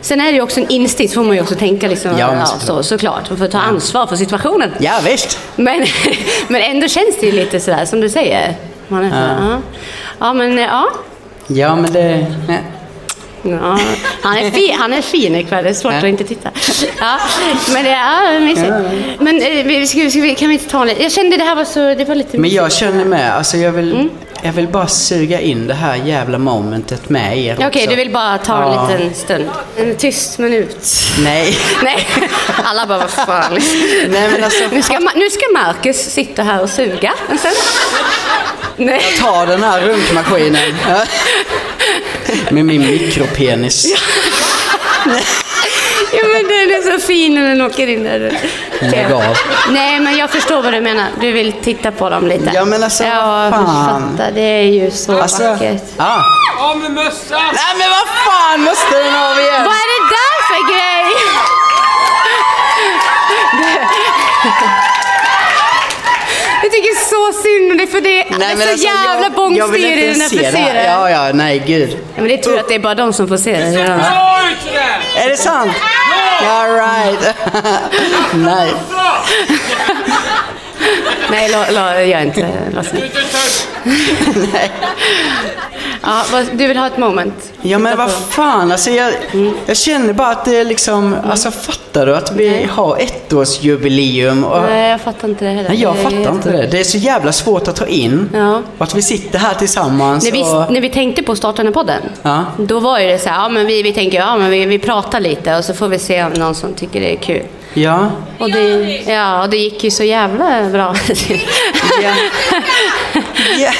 Sen är det ju också en instinkt, får man ju också tänka liksom, Ja, ja, så, såklart. Man får ta ansvar för situationen. Ja visst. Men, men ändå känns det ju lite sådär som du säger. Man är så, ja. ja, men ja. Ja men det... Nej. ja. Han, är fin, han är fin ikväll, det är svårt Ja. att inte titta. Ja, men det är mysigt. Men eh, vi- ska, ska, vi- kan vi inte ta en? Jag kände det här var så, det var lite Men jag mysigt. känner med, alltså jag vill, Mm. Jag vill bara suga in det här jävla momentet med er Okej, också. du vill bara ta en Ja. liten stund. En tyst minut. Nej. Nej, alla bara vad fan. Nej men alltså, Nu ska, nu ska Marcus sitta här och suga en stund. Nej. ta den här runkmaskinen. Ja. Med min mikropenis. Ja, men den är så fin när den åker in där. Lägg av. Nej, men jag förstår vad du menar. Du vill titta på dem lite. Ja, men alltså, Ja, vad fan. fattar. Det är ju så Alltså, vackert. ja. Av med mössan! Nej men vad fan måste den av igen? Vad är det där för grej? Jag tycker så synd om det, för det är Nej, så alltså, jävla jag- bångstyr i den det här. frisyren. Ja, ja, nej gud. Ja, men det är tur att det är bara de som får se det. Ser bra ut det! Är det sant? All right. nej. Nej, lo, lo, gör inte. Inte törs. Ja, vad- du vill ha ett moment? Ja men vad fan, alltså jag, jag känner bara att det är liksom, alltså fattar du att vi har ettårsjubileum och... Nej, jag fattar inte det heller. Nej, jag är fattar inte det. Det är så jävla svårt att ta in. Ja. Och att vi sitter här tillsammans När vi, och... när vi tänkte på att starta den här podden, Ja. då var ju det så här, ja men vi, vi tänker, ja men vi, vi pratar lite och så får vi se om någon som tycker det är kul. Ja. Och det, ja, och det gick ju så jävla bra. Ja. ja.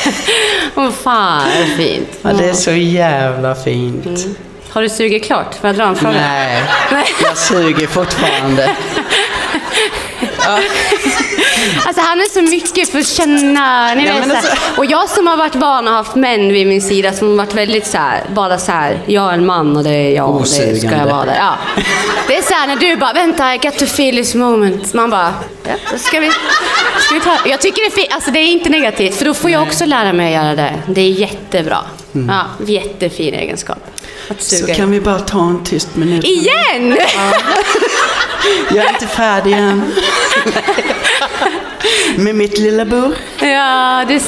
Åh fan, vad fint. ja, det är så jävla fint. Har du sugit klart? Får jag dra en fråga? Nej, jag suger fortfarande. Alltså han är så mycket för att känna, ni Ja, vet, alltså- Och jag som har varit van och haft män vid min sida som har varit väldigt så här, bara så här, jag är en man och det är jag och det ska jag vara där. Ja. Det är så här när du bara, vänta, I got to feel this moment. Man bara, ja, ska vi, ska vi ta. Jag tycker det är alltså det är inte negativt, för då får jag också lära mig att göra det. Det är jättebra. Ja, jättefin egenskap. Mm. Så kan vi bara ta en tyst minut? Igen! Jag är inte färdig än. Med mitt lilla bur. Ja, det är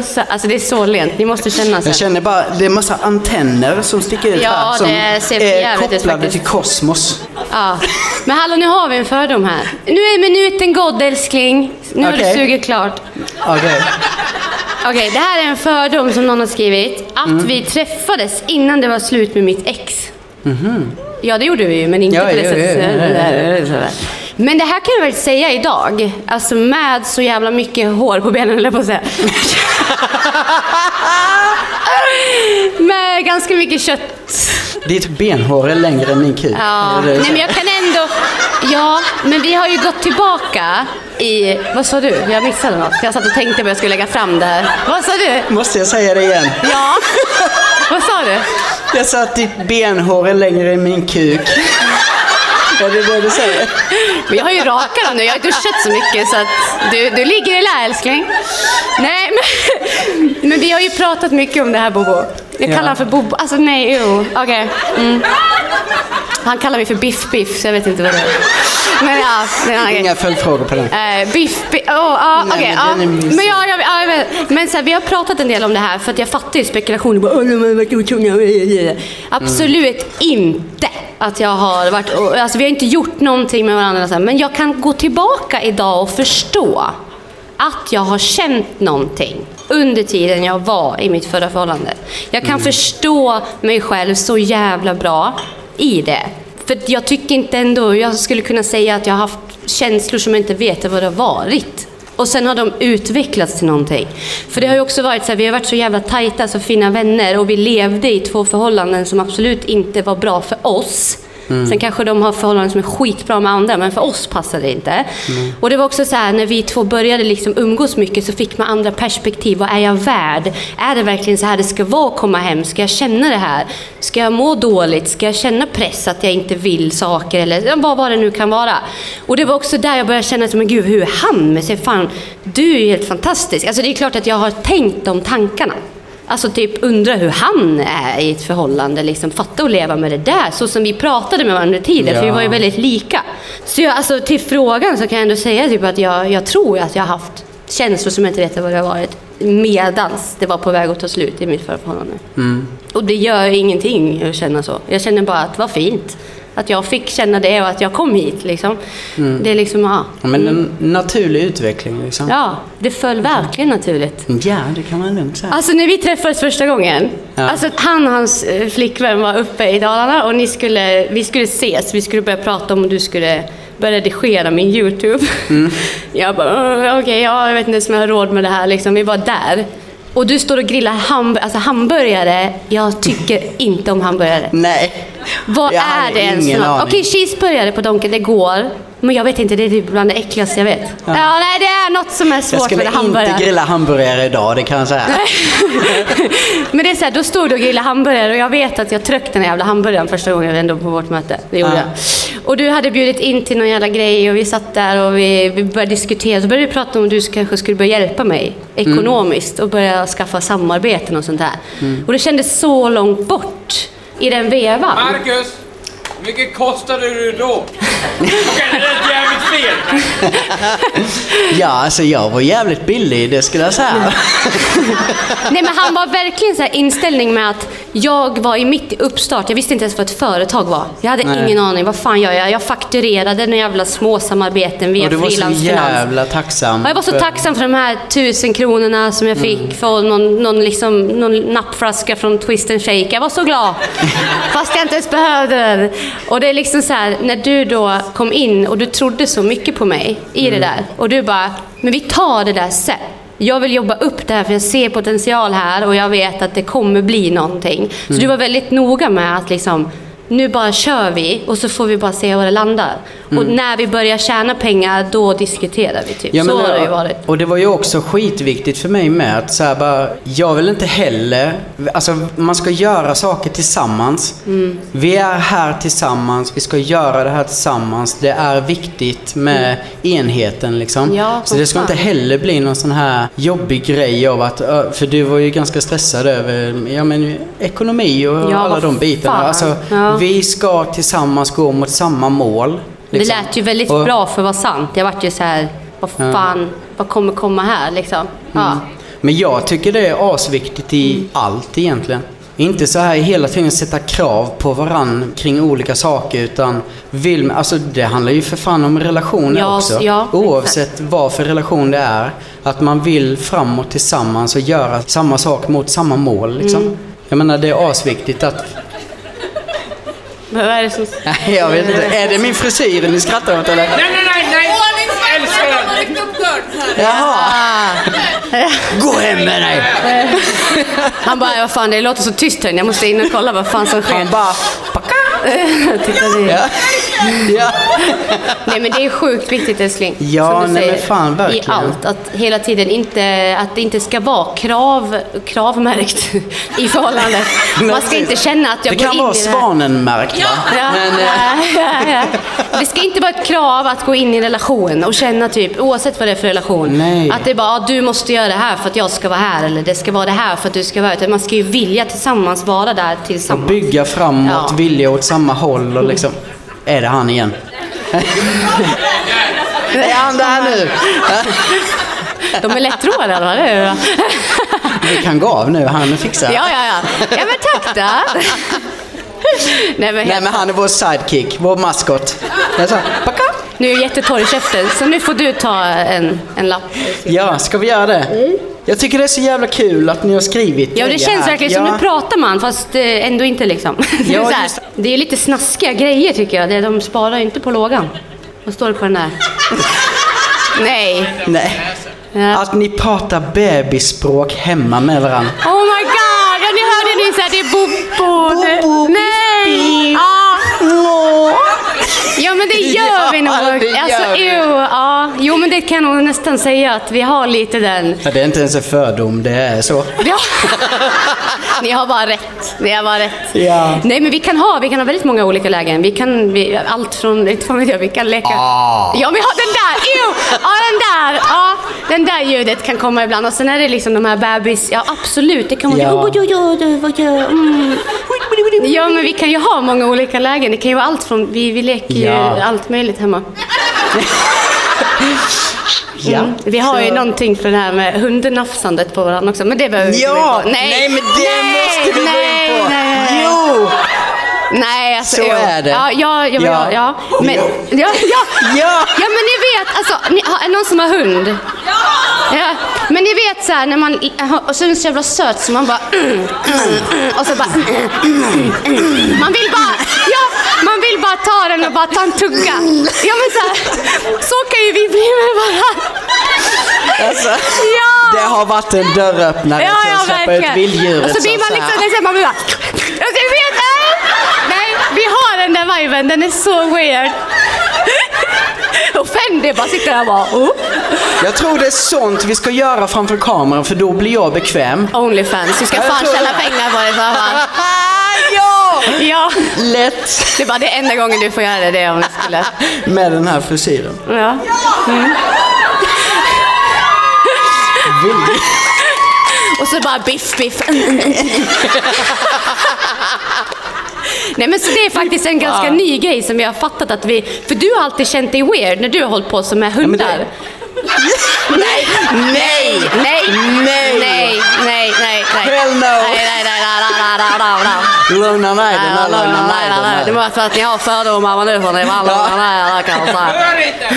så, så, alltså det är så lent. Ni måste känna så. Jag känner bara, det är massa antenner som sticker ut Ja, här som är ut kopplade faktiskt. till kosmos. Ja. Men hallå, nu har vi en fördom här. Nu är minuten gådd älskling. Nu har Okej. du sugit klart. Okej. Okej, det här är en fördom som någon har skrivit. Att Mm. vi träffades innan det var slut med mitt ex. Ja, det gjorde vi ju, men inte Ja, på det ja, sättet. ja, Men det här kan jag väl säga idag, alltså med så jävla mycket hår på benen, eller på att säga. med ganska mycket kött. Ditt benhår är längre än min kuk. Ja, nej men jag kan ändå... Ja, men vi har ju gått tillbaka i... Vad sa du? Jag missade något. Jag satt och tänkte på jag skulle lägga fram det här. Vad sa du? Måste jag säga det igen? Ja. Vad sa du? Jag sa att ditt benhår är längre än min kuk. Vad det borde du säger? Men jag har ju rakat dem nu. Jag har duschat så mycket så att du, du ligger i lä älskling. Nej, men, men vi har ju pratat mycket om det här Bobo. Jag kallar honom för Bobo. Alltså nej, jo. Okej. Mm. Han kallar mig för Biff Biff, så jag vet inte vad det är. Men ja, det är en annan grej. Inga följdfrågor på den. Eh, biff, biff, oh, Nej, okej. men är mysig. Men, ja, jag, ja, vet. men så här, vi har pratat en del om det här för att jag fattar ju spekulationer. Bara, "Åh, de har varit otrogna." Absolut inte att jag har varit... Alltså, vi har inte gjort någonting med varandra. så här, Men jag kan gå tillbaka idag och förstå att jag har känt någonting under tiden jag var i mitt förra förhållande. Jag kan förstå mig själv så jävla bra i det. För jag tycker inte ändå, jag skulle kunna säga att jag har haft känslor som jag inte vet vad det har varit. Och sen har de utvecklats till någonting. För det har ju också varit så här, vi har varit så jävla tajta, så fina vänner och vi levde i två förhållanden som absolut inte var bra för oss. Sen kanske de har förhållanden som är skitbra med andra, men för oss passade det inte. Och det var också så här, när vi två började liksom umgås mycket så fick man andra perspektiv. Vad är jag värd? Är det verkligen så här det ska vara att komma hem? Ska jag känna det här? Ska jag må dåligt? Ska jag känna press att jag inte vill saker? Eller vad, vad det nu kan vara. Och det var också där jag började känna, men gud, hur är han med sig? Fan, du är ju helt fantastisk. Alltså det är klart att jag har tänkt de tankarna. Alltså typ undra hur han är i ett förhållande. Liksom, fatta att leva med det där. Så som vi pratade med varandra tidigare. För vi Ja. var ju väldigt lika. Så jag, alltså, till frågan så kan jag ändå säga typ att jag, jag tror att jag har haft känslor som jag inte vet vad det har varit. Medans det var på väg att ta slut i mitt förra förhållande. Och det gör ingenting att känna så. Jag känner bara att var fint. Att jag fick känna det och att jag kom hit. Liksom. Det är liksom, ja. Ja, men en naturlig utveckling liksom. Ja, det föll verkligen naturligt. Ja, det kan man lugnt säga. Alltså när vi träffades första gången. Ja. Alltså han och hans eh, flickvän var uppe i Dalarna och ni skulle, vi skulle ses. Vi skulle börja prata om du skulle börja redigera min YouTube. Jag bara, "Åh, okej, ja, jag vet inte ens om jag har råd med det här. Liksom. Vi var där. Och du står och grillar hamb alltså, hamburgare. Jag tycker inte om hamburgare. Nej. Vad Jag är det ens. Okej, cheeseburgare på Donken, det går. Men jag vet inte, det är typ bland det äckligaste jag vet. Ja, nej, det är något som är Jag svårt skulle med hamburgare. inte grilla hamburgare idag, det kan jag säga. Men det är så här, då stod du och grillade hamburgare och jag vet att jag tryckte den här jävla hamburgaren första gången ändå på vårt möte. Det gjorde Ja. jag. Och du hade bjudit in till någon jävla grej och vi satt där och vi, vi började diskutera. Så började vi prata om att du kanske skulle börja hjälpa mig ekonomiskt och börja skaffa samarbeten och sånt där. Och det kändes så långt bort i den vevan. Marcus! Mycket kostade du då? Det lät jävligt fel. Ja, alltså jag var jävligt billig, det skulle jag säga. Nej men han var verkligen så här inställning med att jag var i mitt i uppstart. Jag visste inte ens vad ett företag var. Jag hade Nej. ingen aning. Vad fan gör jag? Jag fakturerade några jävla småsamarbeten via Och du var så frilansfinans. jävla tacksam. Ja, jag var så tacksam för de här tusen kronorna som jag fick för någon, någon, liksom, någon nappflaska från Twist and Shake. Jag var så glad. Fast jag inte ens behövde den. Och det är liksom så här, när du då kom in och du trodde så mycket på mig i det där. Och du bara, men vi tar det där sen. Jag vill jobba upp det här för jag ser potential här och jag vet att det kommer bli någonting. Så du var väldigt noga med att liksom, nu bara kör vi och så får vi bara se var det landar. Och när vi börjar tjäna pengar, då diskuterar vi typ. Ja, så har det ju varit. Och det var ju också skitviktigt för mig med att så här bara, jag vill inte heller, alltså man ska göra saker tillsammans. Mm. Vi är här tillsammans, vi ska göra det här tillsammans. Det är viktigt med enheten liksom. Mm. Ja, så det ska fan. inte heller bli någon sån här jobbig grej av att, för du var ju ganska stressad över, ja men ekonomi och Ja, alla de bitarna. Alltså, Ja. Vi ska tillsammans gå mot samma mål. Det liksom. lät ju väldigt Och- bra för att vara sant. Jag vart ju så här, vad fan, vad kommer komma här liksom? Ja. Men jag tycker det är asviktigt i Mm. allt egentligen. Inte så här hela tiden sätta krav på varann kring olika saker utan vill, alltså det handlar ju för fan om relationer Ja, också. ja, Oavsett vad för relation det är. Att man vill framåt tillsammans och göra samma sak mot samma mål liksom. Mm. Jag menar det är asviktigt att Vad är det som... Nej, jag vet inte. Är det min frisyr ni skrattar åt eller? Nej, nej, nej, nej! Älskar den! Jaha! Gå hem med dig! Han bara, vad fan det låter så tyst här jag måste in och kolla vad fan som sker. Han bara... Packa. Titta. Ja. ja. Nej men det är sjukt viktigt älskling. Ja, som du nej, säger, men fan, verkligen. I allt. Att hela tiden inte, att det inte ska vara krav, kravmärkt i förhållandet. Man ska inte känna att jag Det går kan in vara i det här. svanenmärkt va? Ja, Men, eh, ja, ja, ja. Det ska inte vara ett krav att gå in i en relation och känna typ, oavsett vad det är för relation, Nej. att det är bara ah, du måste göra det här för att jag ska vara här eller det ska vara det här för att du ska vara utan Man ska ju vilja tillsammans vara där tillsammans. bygga framåt, Ja. vilja åt samma håll och liksom... Är det han igen? Är han där nu? De är eller vad är det? Vi kan gå av nu, han fixar. Ja, ja, ja. Ja, men tack då. Nej, men, Nej men han är vår sidekick, vår maskot. Nu är jag jättetorr i käften, så nu får du ta en, en lapp. Ja, ska vi göra det? Jag tycker det är så jävla kul att ni har skrivit Ja, det känns här. verkligen som ja. nu pratar man, fast eh, ändå inte liksom. Det är, Ja, här, just- det är lite snaskiga grejer tycker jag. Det- De sparar ju inte på lågan. Vad står det på den där? Nej. Nej. Ja. Att ni pratar bebisspråk hemma med varandra. Oh my god! Ja, ni hörde nyss att det är Bobo. Bobo, Nej! Ja. Ja men det gör vi nog. Ja, alltså, ew, ja. Jo men det kan jag nog nästan säga att vi har lite den. Ja, det är inte ens en fördom, det är så. Ja. Ni har bara rätt. Ni har bara rätt. Ja. Nej men vi kan ha, vi kan ha väldigt många olika lägen. Vi kan, vi, allt från, inte vad vet jag, vi kan leka. Ah. Ja vi har den där, ew! Ja den där, ja. Den där ljudet kan komma ibland. Och sen är det liksom de här bebis, ja absolut. Det kan vara, Ja. mm. Ja men vi kan ju ha många olika lägen. Det kan ju vara allt från, vi, vi leker ju Ja. allt möjligt hemma. Ja. Mm. Vi har ju någonting för det här med hundnafsandet på varandra också, men det behöver vi inte gå Ja! in på. Nej, men det måste vi gå nej, in på! Nej, Jo! nej alltså, Så jo. är det. Ja, ja, ja, ja. Ja. ja. Men, ja, ja, Ja. ja, men ni vet, alltså, ni, är det någon som har hund? Ja. Men ni vet så här, när man, och så är den så jävla söt så man bara, och så bara, man vill bara, ja, bara ta den och bara ta en tugga. Ja men så här, så kan ju vi bli med varandra. Alltså, Ja! det har varit en dörröppnare Ja, till ja, att släppa ut vilddjuret. Och så blir man så liksom, säga. liksom man blir bara... Alltså, jag vet, nej, nej, vi har den där viben, den är så weird. Och Fendi bara sitter där och bara... Oh. Jag tror det är sånt vi ska göra framför kameran för då blir jag bekväm. Onlyfans, du ska fan tjäna pengar på det så fall. ja! Ja, Lätt! det bara det enda gången du får göra det, det är om du skulle... Med den här frisyren. Ja. Vill- Och så bara biff, biff. Nej men så det är faktiskt en ganska ny grej som vi har fattat att vi... För du har alltid känt dig weird när du har hållit på som med det- hundar. Nej, nej, nej, Nej. nej, nej, Lugna ner dig, nej, lugna ner nej, nej. Det dig. måste vara att ni har fördomar, men nu får ni vara lugna ner er, kan jag säga. Hör inte!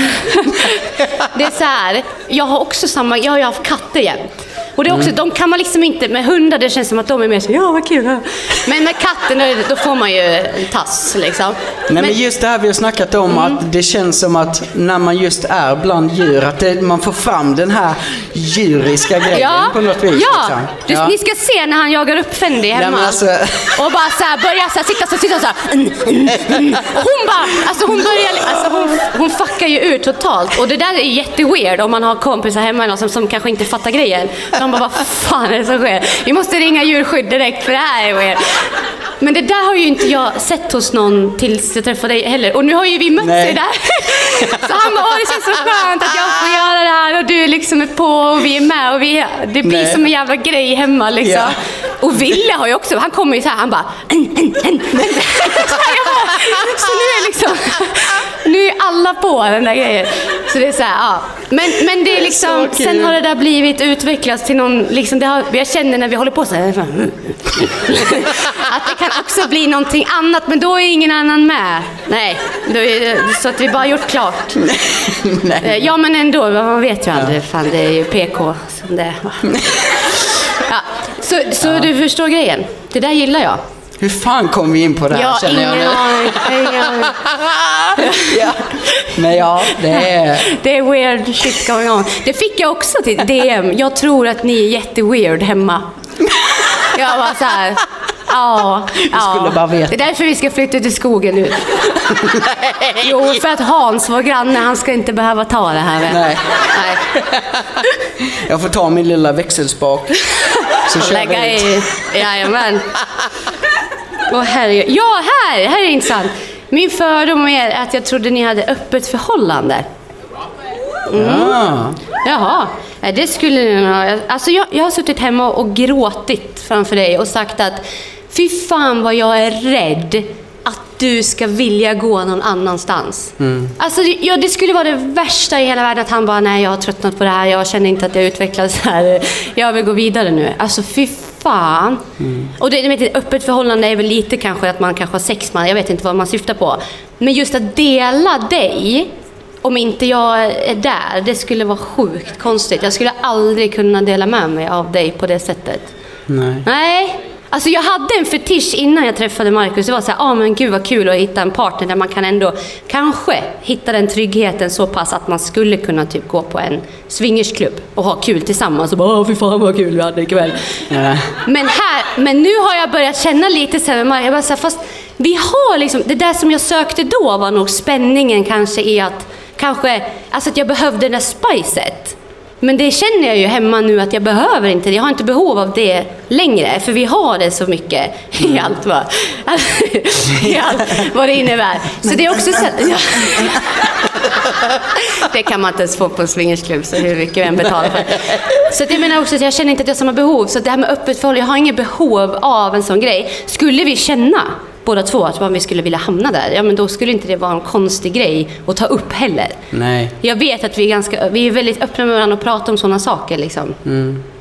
Det är så här, jag har också samma, jag har ju haft katter jämt. Och det är också, de kan man liksom inte, med hundar det känns som att de är mer så, ja vad kul. ja." Men med katten, då- får man ju en tass liksom. Nej men just det här vi har snackat om Mm. att det känns som att när man just är bland djur att det, man får fram den här djuriska grejen Ja, på något vis. ja. liksom. Du, ni ska se när han jagar upp Fendi hemma. men alltså- Och bara så här, börjar så här, sitta så, sitta så här. Mm, mm, mm. Och hon bara, alltså hon börjar, alltså hon, hon fuckar ju ur totalt. Och det där är jätteweird om man har kompisar hemma som, som kanske inte fattar grejen. De bara, vad fan är det som sker? Vi måste ringa djurskydd direkt för det här är weird. Men det där har ju inte jag sett hos någon tills jag träffade dig heller. Och nu har ju vi mött Nej. där. Så han bara, åh det känns så skönt att jag får göra det här och du liksom är på och vi är med och vi, det blir Nej. som en jävla grej hemma liksom. Ja. Och Ville har ju också, han kommer ju så här, han bara en, en, en. Så nu är liksom, nu är alla på den där grejen. Så det är så här, ja. Men, men det är liksom, så sen har det där blivit utvecklats till någon, liksom det har, jag känner när vi håller på så här, att det kan också bli någonting annat, men då är ingen annan med. Nej, är, så att vi bara gjort klart. Nej. Eh, Ja men ändå, man vet ju aldrig. Fan, det är ju PK som det är. Ja. Så, så du förstår grejen? Det där gillar jag. Hur fan kom vi in på det här har känner jag nu? ja. Men ja, det är... Det är weird shit going on. Det fick jag också till DM. Jag tror att ni är jätteweird hemma. Jag var så här. Ja, ja. skulle bara veta. Det är därför vi ska flytta till skogen nu. Jo, för att Hans, vår granne, han ska inte behöva ta det här. Vet. Nej. Nej. Jag får ta min lilla växelspak. Så kör Lägga vi ut. i... Jajamän. Åh herregud. Ja, här! Här är intressant. Min fördom om är att jag trodde ni hade öppet förhållande. Ja. Jaha, Nej, det skulle ni ha. Alltså jag, jag har suttit hemma och gråtit framför dig och sagt att fy fan vad jag är rädd att du ska vilja gå någon annanstans. Alltså det- ja, det skulle vara det värsta i hela världen att han bara, nej jag har tröttnat på det här, jag känner inte att jag utvecklas här, jag vill gå vidare nu. Alltså fy fan. Och det, med ett öppet förhållande är väl lite kanske att man kanske har sex man, jag vet inte vad man syftar på. Men just att dela dig om inte jag är där, det skulle vara sjukt konstigt. Jag skulle aldrig kunna dela med mig av dig på det sättet. Nej. Nej. Alltså jag hade en fetisch innan jag träffade Markus. Det var så här, ah, men gud vad kul att hitta en partner där man kan ändå kanske hitta den tryggheten så pass att man skulle kunna typ gå på en swingersklubb och ha kul tillsammans och bara, åh fy fan vad kul vi hade ikväll. Ja. Men, här, men nu har jag börjat känna lite så här med Mark, jag bara så här, fast vi har liksom, det där som jag sökte då var nog spänningen kanske i att, kanske, alltså att jag behövde det där spicet. Men det känner jag ju hemma nu att jag behöver inte det. Jag har inte behov av det längre, för vi har det så mycket i allt vad, i allt vad det innebär. Så det är också så att, ja. Det kan man inte ens få på en swingersklubb, så hur mycket vi än betalar för. Så jag menar också att jag känner inte att jag har samma behov. Så det här med öppet förhållande, jag har inget behov av en sån grej. Skulle vi känna båda två att man vi skulle vilja hamna där, ja men då skulle inte det vara en konstig grej att ta upp heller. Nej. Jag vet att vi är, ganska, vi är väldigt öppna med varandra och pratar om sådana saker. Liksom.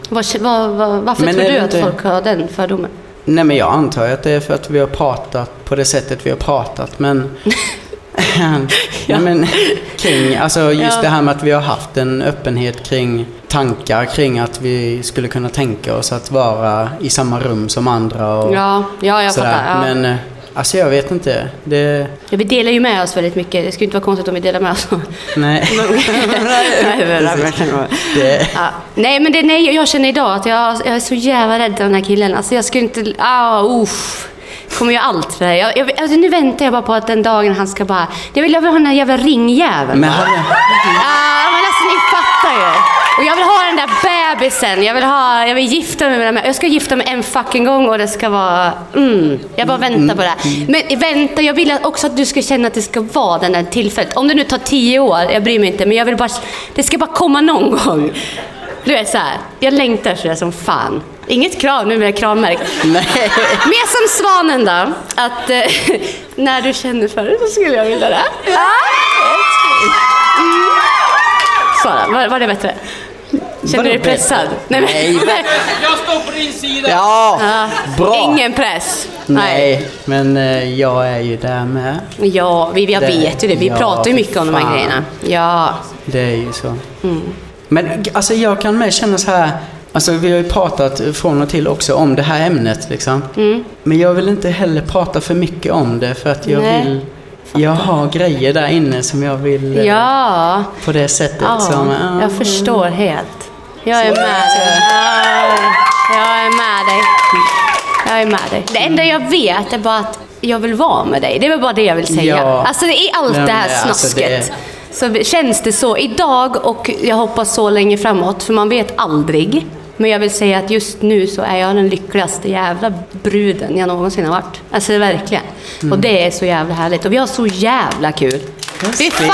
Vad, vad, vad, varför Men tror du det att inte- folk har den fördomen? Nej men jag antar att det är för att vi har pratat på det sättet vi har pratat men... Nej, men kring, alltså just Ja. det här med att vi har haft en öppenhet kring tankar kring att vi skulle kunna tänka oss att vara i samma rum som andra och Ja, ja jag sådär. fattar. Ja. Men eh, alltså jag vet inte. Det, Ja, vi delar ju med oss väldigt mycket. Det skulle inte vara konstigt om vi delar med oss. nej. det, Ja. Nej, men det, nej, jag känner idag att jag, jag är så jävla rädd för den här killen. Alltså jag skulle inte... Ah, uff. Kommer göra allt för det här. Jag, jag, alltså, nu väntar jag bara på att den dagen han ska bara... Jag vill, jag vill ha den där jävla ringjäveln. men Ja, men alltså ni fattar ju. Och jag vill ha den där bebisen. Jag vill, ha, jag vill gifta mig med den. Jag ska gifta mig en fucking gång och det ska vara... Mm, jag bara väntar på det. Men vänta, jag vill också att du ska känna att det ska vara den där tillfället. Om det nu tar tio år, jag bryr mig inte. Men jag vill bara... Det ska bara komma någon gång. Du vet så här, jag längtar så där som fan. Inget krav, nu blir jag kravmärkt. nej. Mer som svanen då, att eh, när du känner för det så skulle jag vilja det. Ja. Mm. Svara, var, var det bättre? Känner du dig pressad? Nej, men, Nej. Jag står på din sida! Ja, Ja. bra. Ingen press. Nej, men eh, jag är ju där med. Ja, vi, jag Det- vet ju det. Vi ja, pratar ju mycket om de här fan. grejerna. Ja. Det är ju så. Mm. Men alltså jag kan med känna så här. Alltså vi har ju pratat från och till också om det här ämnet liksom. Mm. Men jag vill inte heller prata för mycket om det för att jag Nej. vill... Jag har grejer där inne som jag vill... eh, Ja. På det sättet ja. som... ja. Jag förstår helt. Jag är med dig. Ja, Jag är med dig. Jag är med dig. Det enda jag vet är bara att jag vill vara med dig. Det är väl bara det jag vill säga. Ja. Alltså i allt Nej, det här alltså, snasket. Så känns det så idag och jag hoppas så länge framåt, för man vet aldrig. Men jag vill säga att just nu så är jag den lyckligaste jävla bruden jag någonsin har varit. Alltså verkligen. Mm. Och det är så jävla härligt. Och vi har så jävla kul. Fy fan!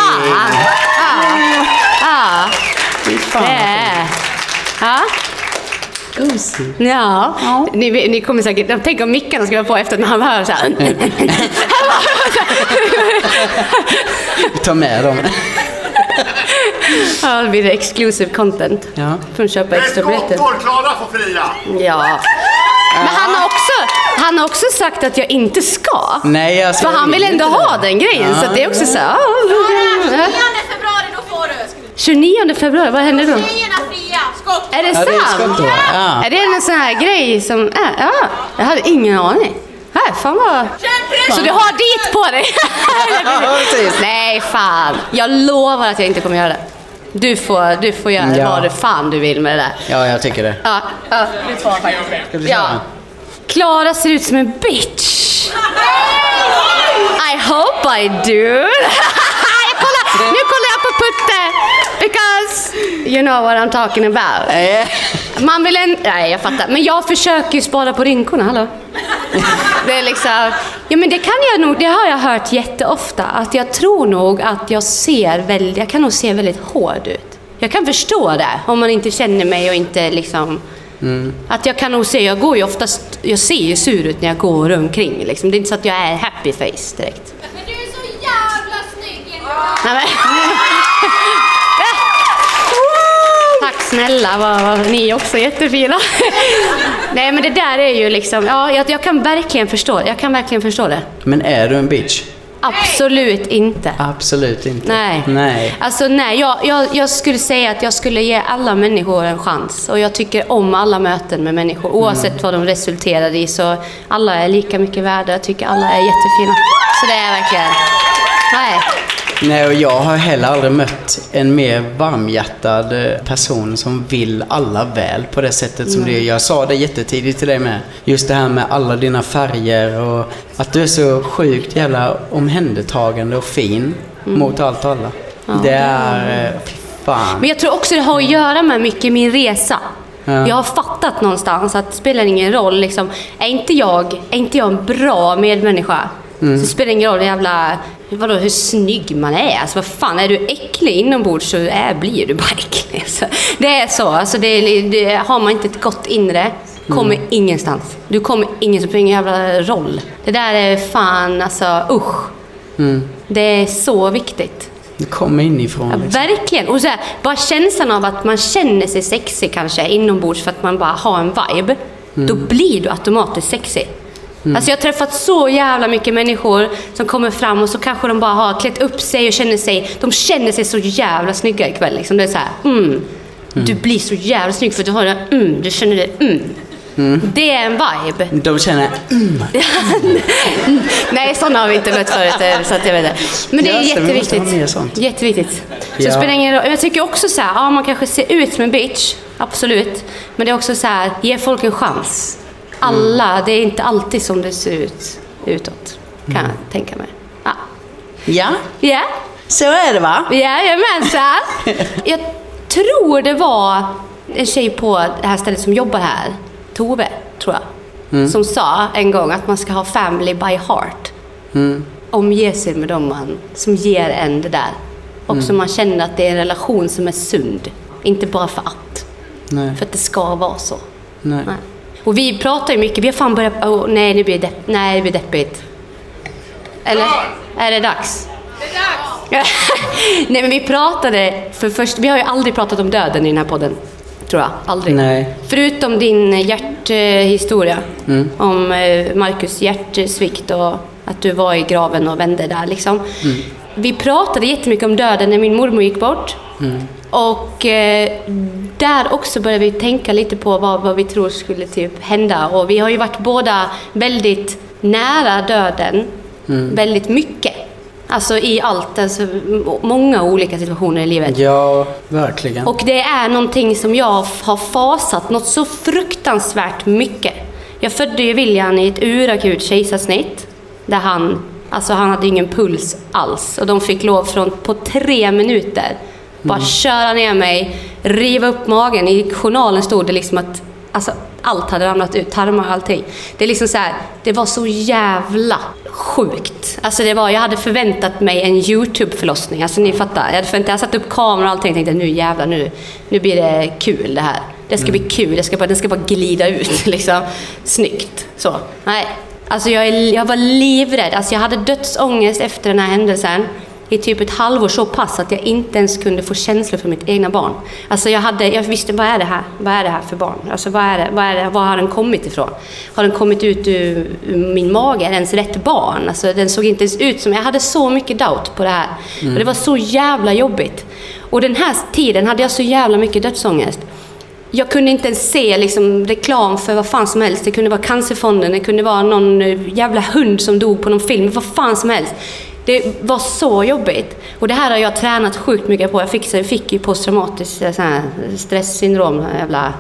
Ja. Ja. Fy fan. Det är... Ja. Gosigt. Ja, Ni, ni kommer säkert... Tänk om mickarna ska vara på efter när han hör så här. Ta med dem. Ja, det blir det exclusive content. Ja. Får köpa extra biljetter. Klara får fria! Ja. Men han har, också, han har också sagt att jag inte ska. Nej, alltså, För jag han vill ändå inte ha det. den grejen. Ja. Så att det är också så här, ja. 29 februari, då får du. 29 februari, vad händer då? Är det Ja, det är sant? skott då. Ja. Är det en sån här grej som är? Ja, jag hade ingen aning. Nej, fan vad... Så du har dit på dig? Nej, fan. Jag lovar att jag inte kommer göra det. Du får, du får göra Ja. vad du fan du vill med det där. Ja, jag tycker det. Ja, ja du får faktiskt Ska vi Ja. Klara ser ut som en bitch. I hope I do. jag kollar, nu kollar jag på Putte. Because you know what I'm talking about. Eh, Man vill en... Nej, jag fattar. Men jag försöker ju spara på rynkorna, hallå? Det är liksom... Ja, men det kan jag nog... Det har jag hört jätteofta. Att jag tror nog att jag ser väldigt... Jag kan nog se väldigt hård ut. Jag kan förstå det, om man inte känner mig och inte liksom... Att jag kan nog se... Jag går ju oftast... Jag ser ju sur ut när jag går omkring. Liksom. Det är inte så att jag är happy face direkt. Men du är så jävla snygg! Nej, men... Tack snälla, vad, vad, ni är också jättefina. Nej men det där är ju liksom, ja jag, jag kan verkligen förstå. Jag kan verkligen förstå det. Men är du en bitch? Absolut inte. Absolut inte. Nej. Nej. Alltså nej, jag, jag, jag skulle säga att jag skulle ge alla människor en chans. Och jag tycker om alla möten med människor, oavsett vad de resulterar i. Så alla är lika mycket värda. Jag tycker alla är jättefina. Så det är verkligen... Nej. Nej, och jag har heller aldrig mött en mer varmhjärtad eh, person som vill alla väl på det sättet som du gör. Jag sa det jättetidigt till dig med. Just det här med alla dina färger och att du är så sjukt jävla omhändertagande och fin mot allt och alla. det är... eh, Fy fan. Men jag tror också det har att göra med mycket min resa. Ja. Jag har fattat någonstans att det spelar ingen roll. Liksom, är, inte jag, är inte jag en bra medmänniska Mm. så spelar det ingen roll jävla, vadå, hur snygg man är. Alltså, vad fan, är du äcklig inombords så är, blir du bara äcklig. Alltså, det är så. Alltså, det, det, har man inte ett gott inre kommer Mm. ingenstans. Du kommer ingenstans. Spelar ingen jävla roll. Det där är fan, alltså usch. Mm. Det är så viktigt. Det kommer inifrån. Ja, liksom. verkligen. Och så här, bara känslan av att man känner sig sexig kanske inombords för att man bara har en vibe. Då blir du automatiskt sexig. Alltså jag har träffat så jävla mycket människor som kommer fram och så kanske de bara har klätt upp sig och känner sig, de känner sig så jävla snygga ikväll. Liksom. Det är så här, mm, du blir så jävla snygg för att du har det, mm, du känner det, mm. Det är en vibe. De känner... Mm. Nej, sådana har vi inte mött förut. eh, Så att jag vet inte. Men det är måste jätteviktigt. Jätteviktigt. Så Ja. det spelar ingen roll. Jag tycker också så här, ja man kanske ser ut som en bitch. Absolut. Men det är också så här, ge folk en chans. Alla, det är inte alltid som det ser ut utåt. Kan Mm. jag tänka mig. Ja. Ja, Ja, så är det va? jajamensan. Jag tror det var en tjej på det här stället som jobbar här, Tove, tror jag, som sa en gång att man ska ha family by heart. Omge sig med dem man, som ger en det där. Och så man känner att det är en relation som är sund. Inte bara för att. Nej. För att det ska vara så. Nej. Nej. Och vi pratar ju mycket, vi har fan börjat... Oh, nej, nu blir det, depp, nej, det blir deppigt. Eller? Är det dags? Nej men vi pratade, för först, vi har ju aldrig pratat om döden i den här podden. Tror jag. Aldrig. Nej. Förutom din hjärthistoria. Om eh, Marcus hjärtsvikt och att du var i graven och vände där liksom. Vi pratade jättemycket om döden när min mormor gick bort. Och eh, där också började vi tänka lite på vad, vad vi tror skulle typ hända. Och vi har ju varit båda väldigt nära döden. Väldigt mycket. Alltså i allt, alltså, många olika situationer i livet. Ja, verkligen. Och det är någonting som jag har fasat något så fruktansvärt mycket. Jag födde ju William i ett urakut kejsarsnitt. Där han, alltså han hade ingen puls alls. Och de fick lov från, på tre minuter, bara köra ner mig, riva upp magen. I journalen stod det liksom att alltså, allt hade ramlat ut, tarmar och allting. Det är liksom så här, det var så jävla sjukt. Alltså det var, jag hade förväntat mig en YouTube-förlossning. Alltså ni fattar. Jag hade förväntat, jag satt upp kameran och allting och tänkte nu jävlar, nu, nu blir det kul det här. Det ska bli kul, jag ska bara, den ska bara glida ut liksom. Snyggt. Så. Nej. Alltså jag, jag var livrädd. Alltså jag hade dödsångest efter den här händelsen i typ ett halvår så pass att jag inte ens kunde få känslor för mitt egna barn. Alltså jag, hade, jag visste, vad är det här? Vad är det här för barn? Alltså vad, är det, vad, är det, var har den kommit ifrån? Har den kommit ut ur, ur min mage? Är det ens rätt barn? Alltså den såg inte ens ut som... Jag hade så mycket doubt på det här. Och det var så jävla jobbigt. Och den här tiden hade jag så jävla mycket dödsångest. jag kunde inte ens se liksom, reklam för vad fan som helst. Det kunde vara Cancerfonden, det kunde vara någon eh, jävla hund som dog på någon film, vad fan som helst. Det var så jobbigt. Och det här har jag tränat sjukt mycket på. Jag fick, jag fick ju posttraumatiskt eh, stresssyndrom, jävla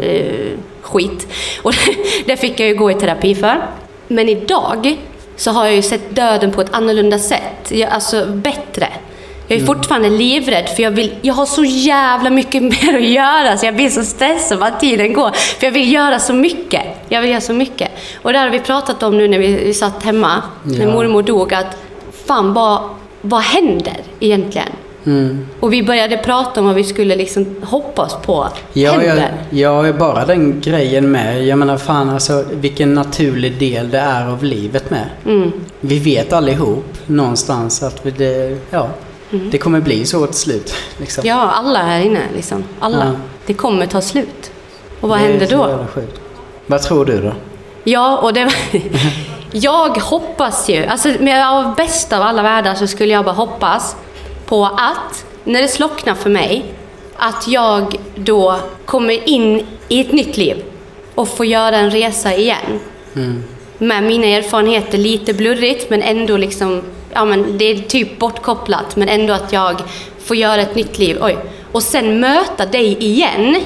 eh, skit. Och det fick jag ju gå i terapi för. Men idag så har jag ju sett döden på ett annorlunda sätt. Jag, alltså bättre. Jag är fortfarande livrädd för jag, vill, jag har så jävla mycket mer att göra så jag blir så stressad vad tiden går. För jag vill göra så mycket. Jag vill göra så mycket. Och det har vi pratat om nu när vi, vi satt hemma, när Ja. mormor dog, att fan vad, vad händer egentligen? Mm. Och vi började prata om vad vi skulle liksom hoppas på Ja, jag, händer. ja, bara den grejen med. Jag menar fan alltså vilken naturlig del det är av livet med. Mm. Vi vet allihop någonstans att vi- det, ja, det kommer bli så till slut. Liksom. Mm. Ja, alla här inne liksom. Alla. Ja. Det kommer ta slut. Och vad Det händer då? Vad tror du då? Ja, och det Jag hoppas ju, alltså med av bästa av alla världar så skulle jag bara hoppas på att, när det slocknar för mig, att jag då kommer in i ett nytt liv och får göra en resa igen. Med mina erfarenheter, lite blurrigt men ändå liksom, ja men det är typ bortkopplat men ändå att jag får göra ett nytt liv. Oj. Och sen möta dig igen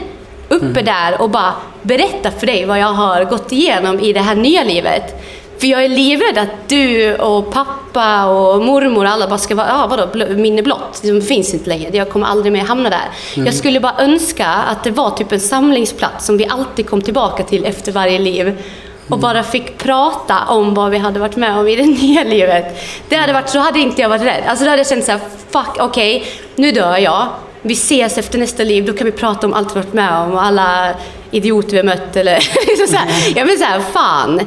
uppe där och bara berätta för dig vad jag har gått igenom i det här nya livet. För jag är livrädd att du och pappa och mormor och alla bara ska vara, ja vadå, bl- minne blott, det finns inte längre, jag kommer aldrig mer hamna där. Jag skulle bara önska att det var typ en samlingsplats som vi alltid kom tillbaka till efter varje liv. Och bara fick prata om vad vi hade varit med om i det nya livet. Det hade varit, så hade inte jag varit rädd. Alltså då hade jag känt såhär, fuck, okej, nu dör jag. Vi ses efter nästa liv, då kan vi prata om allt vi varit med om och alla idioter vi har mött eller liksom så här. Jag menar såhär, fan.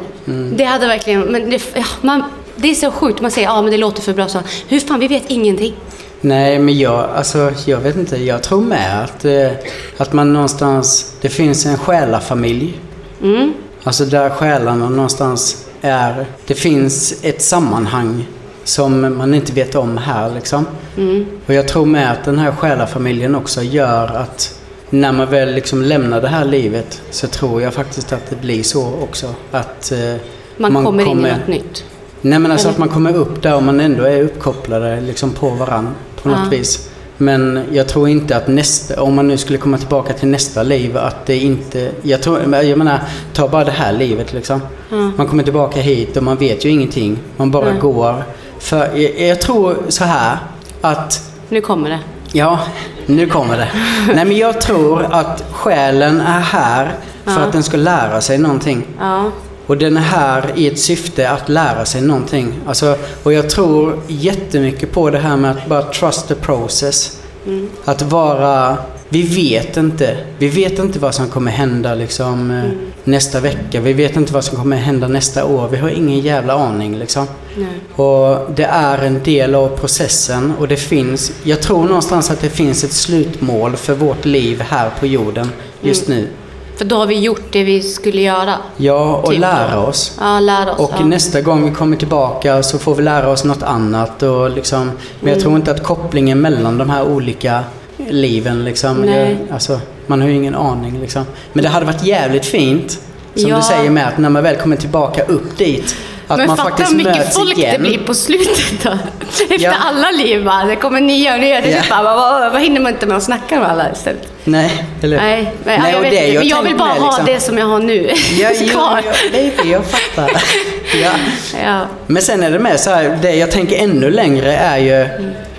Det hade verkligen, men det, ja, man, det är så sjukt, man säger ja men det låter för bra så. Hur fan, vi vet ingenting. Nej, men jag, alltså, jag vet inte. Jag tror med att, eh, att man någonstans... Det finns en själafamilj. Mm. Alltså där själarna någonstans är... Det finns ett sammanhang som man inte vet om här liksom. Mm. Och jag tror med att den här själafamiljen också gör att när man väl liksom lämnar det här livet så tror jag faktiskt att det blir så också. Att eh, Man, kommer in i något nytt. Nej men alltså Eller? att man kommer upp där och man ändå är uppkopplade liksom på varann på något Ja. vis. Men jag tror inte att nästa, om man nu skulle komma tillbaka till nästa liv, att det inte... Jag, tror, jag menar, ta bara det här livet liksom. Man kommer tillbaka hit och man vet ju ingenting. Man bara Nej. går. För jag, jag tror så här att Nu kommer det. Ja, nu kommer det. Nej men jag tror att själen är här för Ja. att den ska lära sig någonting. Ja. Och den är här i ett syfte att lära sig någonting. Alltså, och jag tror jättemycket på det här med att bara trust the process. Att vara... Vi vet inte. Vi vet inte vad som kommer hända liksom, eh, nästa vecka. Vi vet inte vad som kommer hända nästa år. Vi har ingen jävla aning liksom. Nej. Och det är en del av processen och det finns, jag tror någonstans att det finns ett slutmål för vårt liv här på jorden just nu. För då har vi gjort det vi skulle göra. Ja, och Typ lära oss. Ja, lära oss. Och ja. nästa gång vi kommer tillbaka så får vi lära oss något annat. Och liksom, men Mm. jag tror inte att kopplingen mellan de här olika liven liksom, jag, alltså, man har ju ingen aning liksom. Men det hade varit jävligt fint, som Ja. du säger med att när man väl kommer tillbaka upp dit, att Men man fatta faktiskt hur mycket möts folk igen. det blir på slutet då. Efter Ja. alla liv bara, det kommer nya och nya. Det Ja. typ bara, vad, vad hinner man inte med att snacka med alla istället? Nej, eller Nej, men, Nej, ja, jag, vet det inte, jag men jag vill bara med, ha liksom. det som jag har nu. Ja, Kvar. ja, baby, jag fattar. ja. Ja. Men sen är det med så här, det jag tänker ännu längre är ju,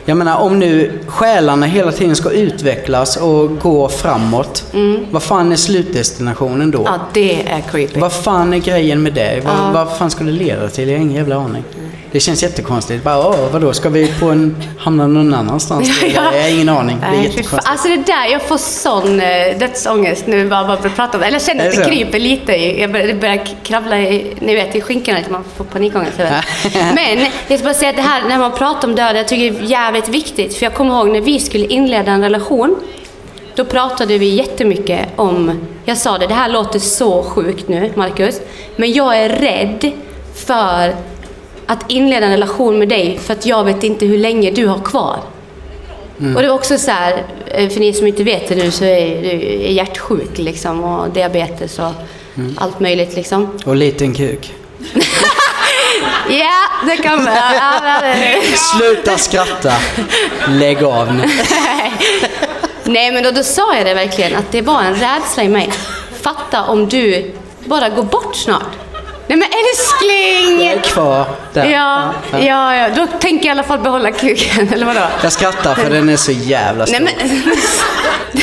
jag menar om nu själarna hela tiden ska utvecklas och gå framåt, vad fan är slutdestinationen då? Mm. ja, det är creepy. Vad fan är grejen med det? Vad, Ja. vad fan ska det leda till? Jag har ingen jävla aning. Det känns jättekonstigt. Bara, åh, vadå, ska vi på en, hamna någon annanstans? Ja, ja. Jag har ingen aning. Det är jättekonstigt. Alltså det där, jag får sån eh, dödsångest nu bara bara prata om det. Eller jag känner att det kryper lite. Jag börjar, det börjar kravla i, ni vet, i skinkorna lite. Man får panikångest. Men jag ska bara säga att det här när man pratar om döden, jag tycker det är jävligt viktigt. För jag kommer ihåg när vi skulle inleda en relation. Då pratade vi jättemycket om, jag sa det, det här låter så sjukt nu Marcus. Men jag är rädd för att inleda en relation med dig för att jag vet inte hur länge du har kvar. Och det var också så här, eh, för ni som inte vet det nu så är du är hjärtsjuk liksom och diabetes och allt möjligt liksom. Och liten kuk. Ja, det kan man. Ja, Sluta skratta. Lägg av nu. Nej, men då, då sa jag det verkligen, att det var en rädsla i mig. Fatta om du bara går bort snart. Nej men älskling! Jag är kvar där. Ja, ja, ja, då tänker jag i alla fall behålla kuken, eller vadå? Jag skrattar för den är så jävla stor. Nej men...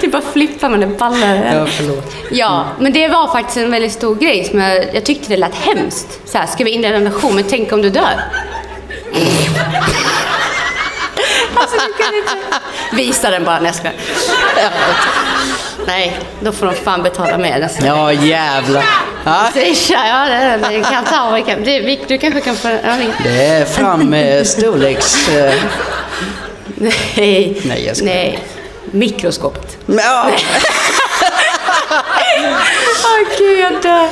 Det bara flippar man, det ballar. Ja, förlåt. Ja, men det var faktiskt en väldigt stor grej som jag, jag tyckte det lät hemskt. Så här, ska vi inleda en relation, men tänk om du dör? alltså, du kan inte... Visa den bara, nej jag skojar. Nej, då får de fan betala mer nästa Ja, jävlar. Ja, Swisha, ja det, det kan ta. Vi kan, du, vi- du kanske kan få... Ja, det är fram med storleks... eh, nej, Nej, jag skojar. nej. Mikroskopet. Ja. Gud, jag dör.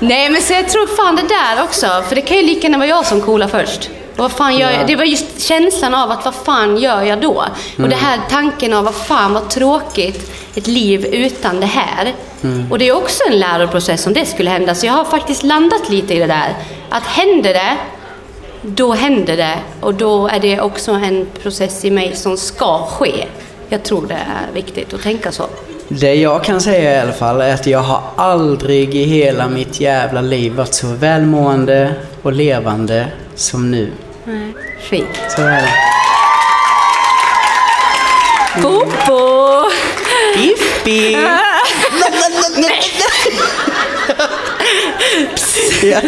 Nej, men så jag tror fan det där också. För det kan ju lika gärna vara jag som coolar först. Vad fan gör jag? Det var just känslan av att vad fan gör jag då? Och det här tanken av vad fan vad tråkigt ett liv utan det här. Och det är också en läroprocess om det skulle hända. Så jag har faktiskt landat lite i det där. Att händer det, då händer det. Och då är det också en process i mig som ska ske. Jag tror det är viktigt att tänka så. Det jag kan säga i alla fall är att jag har aldrig i hela mitt jävla liv varit så välmående och levande som nu. Nej. Fint. Så är det. Bobo! Pippi! Ja.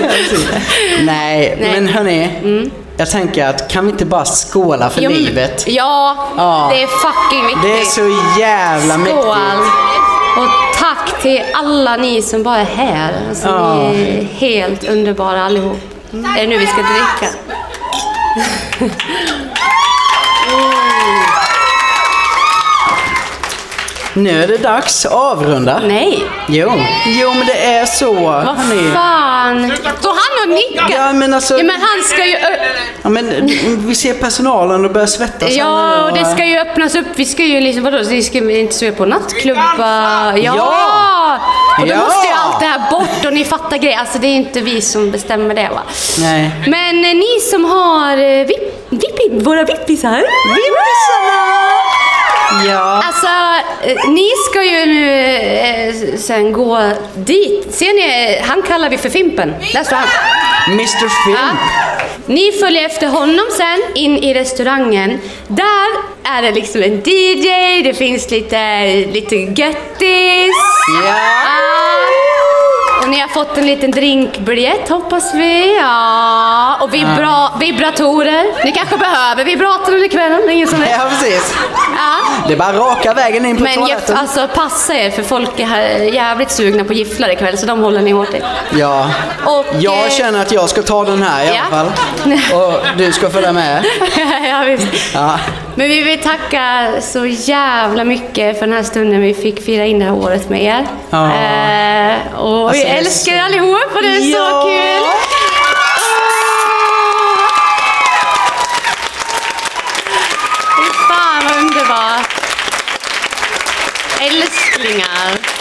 Nej, Nej. men hörni. Jag tänker att kan vi inte bara skåla för men- livet? Ja, Ja. det är fucking viktigt. Det är så jävla mäktigt. Skål! Och tack till alla ni som bara är här. Alltså, Ja. Ni är helt underbara allihop. Är det nu vi ska dricka? Nu är det dags att avrunda. Nej, Jo, jo men det är så. vad hörni. fan. Står han och nickar? Ja men alltså, Ja, men han ska ju... ja, men, vi ser personalen och börjar svettas. Ja, och det ska ju öppnas upp. Vi ska ju liksom, vadå, vi ska inte se på nattklubbar. Ja! Ja! Och då Ja! måste ju och ni fattar grejer. Alltså det är inte vi som bestämmer det va. Nej. Men eh, ni som har eh, VIP, VIP, våra vippisar. Ja. Alltså, eh, ni ska ju nu eh, sen gå dit. Ser ni, eh, han kallar vi för Fimpen. Där står han. Mr Film. Ja. Ni följer efter honom sen in i restaurangen. Där är det liksom en DJ, det finns lite, lite göttis. Ja. Ni har fått en liten drinkbiljett hoppas vi. Ja. Och vibra, vibratorer. Ni kanske behöver vibrator under kvällen, ingen som vet. Ja, precis. Ja. Det är bara raka vägen in på Men toaletten. alltså passa er för folk är här jävligt sugna på gifflar ikväll så de håller ni hårt i. Ja. Och, Jag eh, känner att jag ska ta den här i Ja. alla fall. Och du ska följa med. ja, visst. Ja. Men vi vill tacka så jävla mycket för den här stunden vi fick fira in det här året med er. Ja. Eh, och Alltså, vi älskar er allihop och det är ja. så kul! Fy Fan vad underbart! Älsklingar!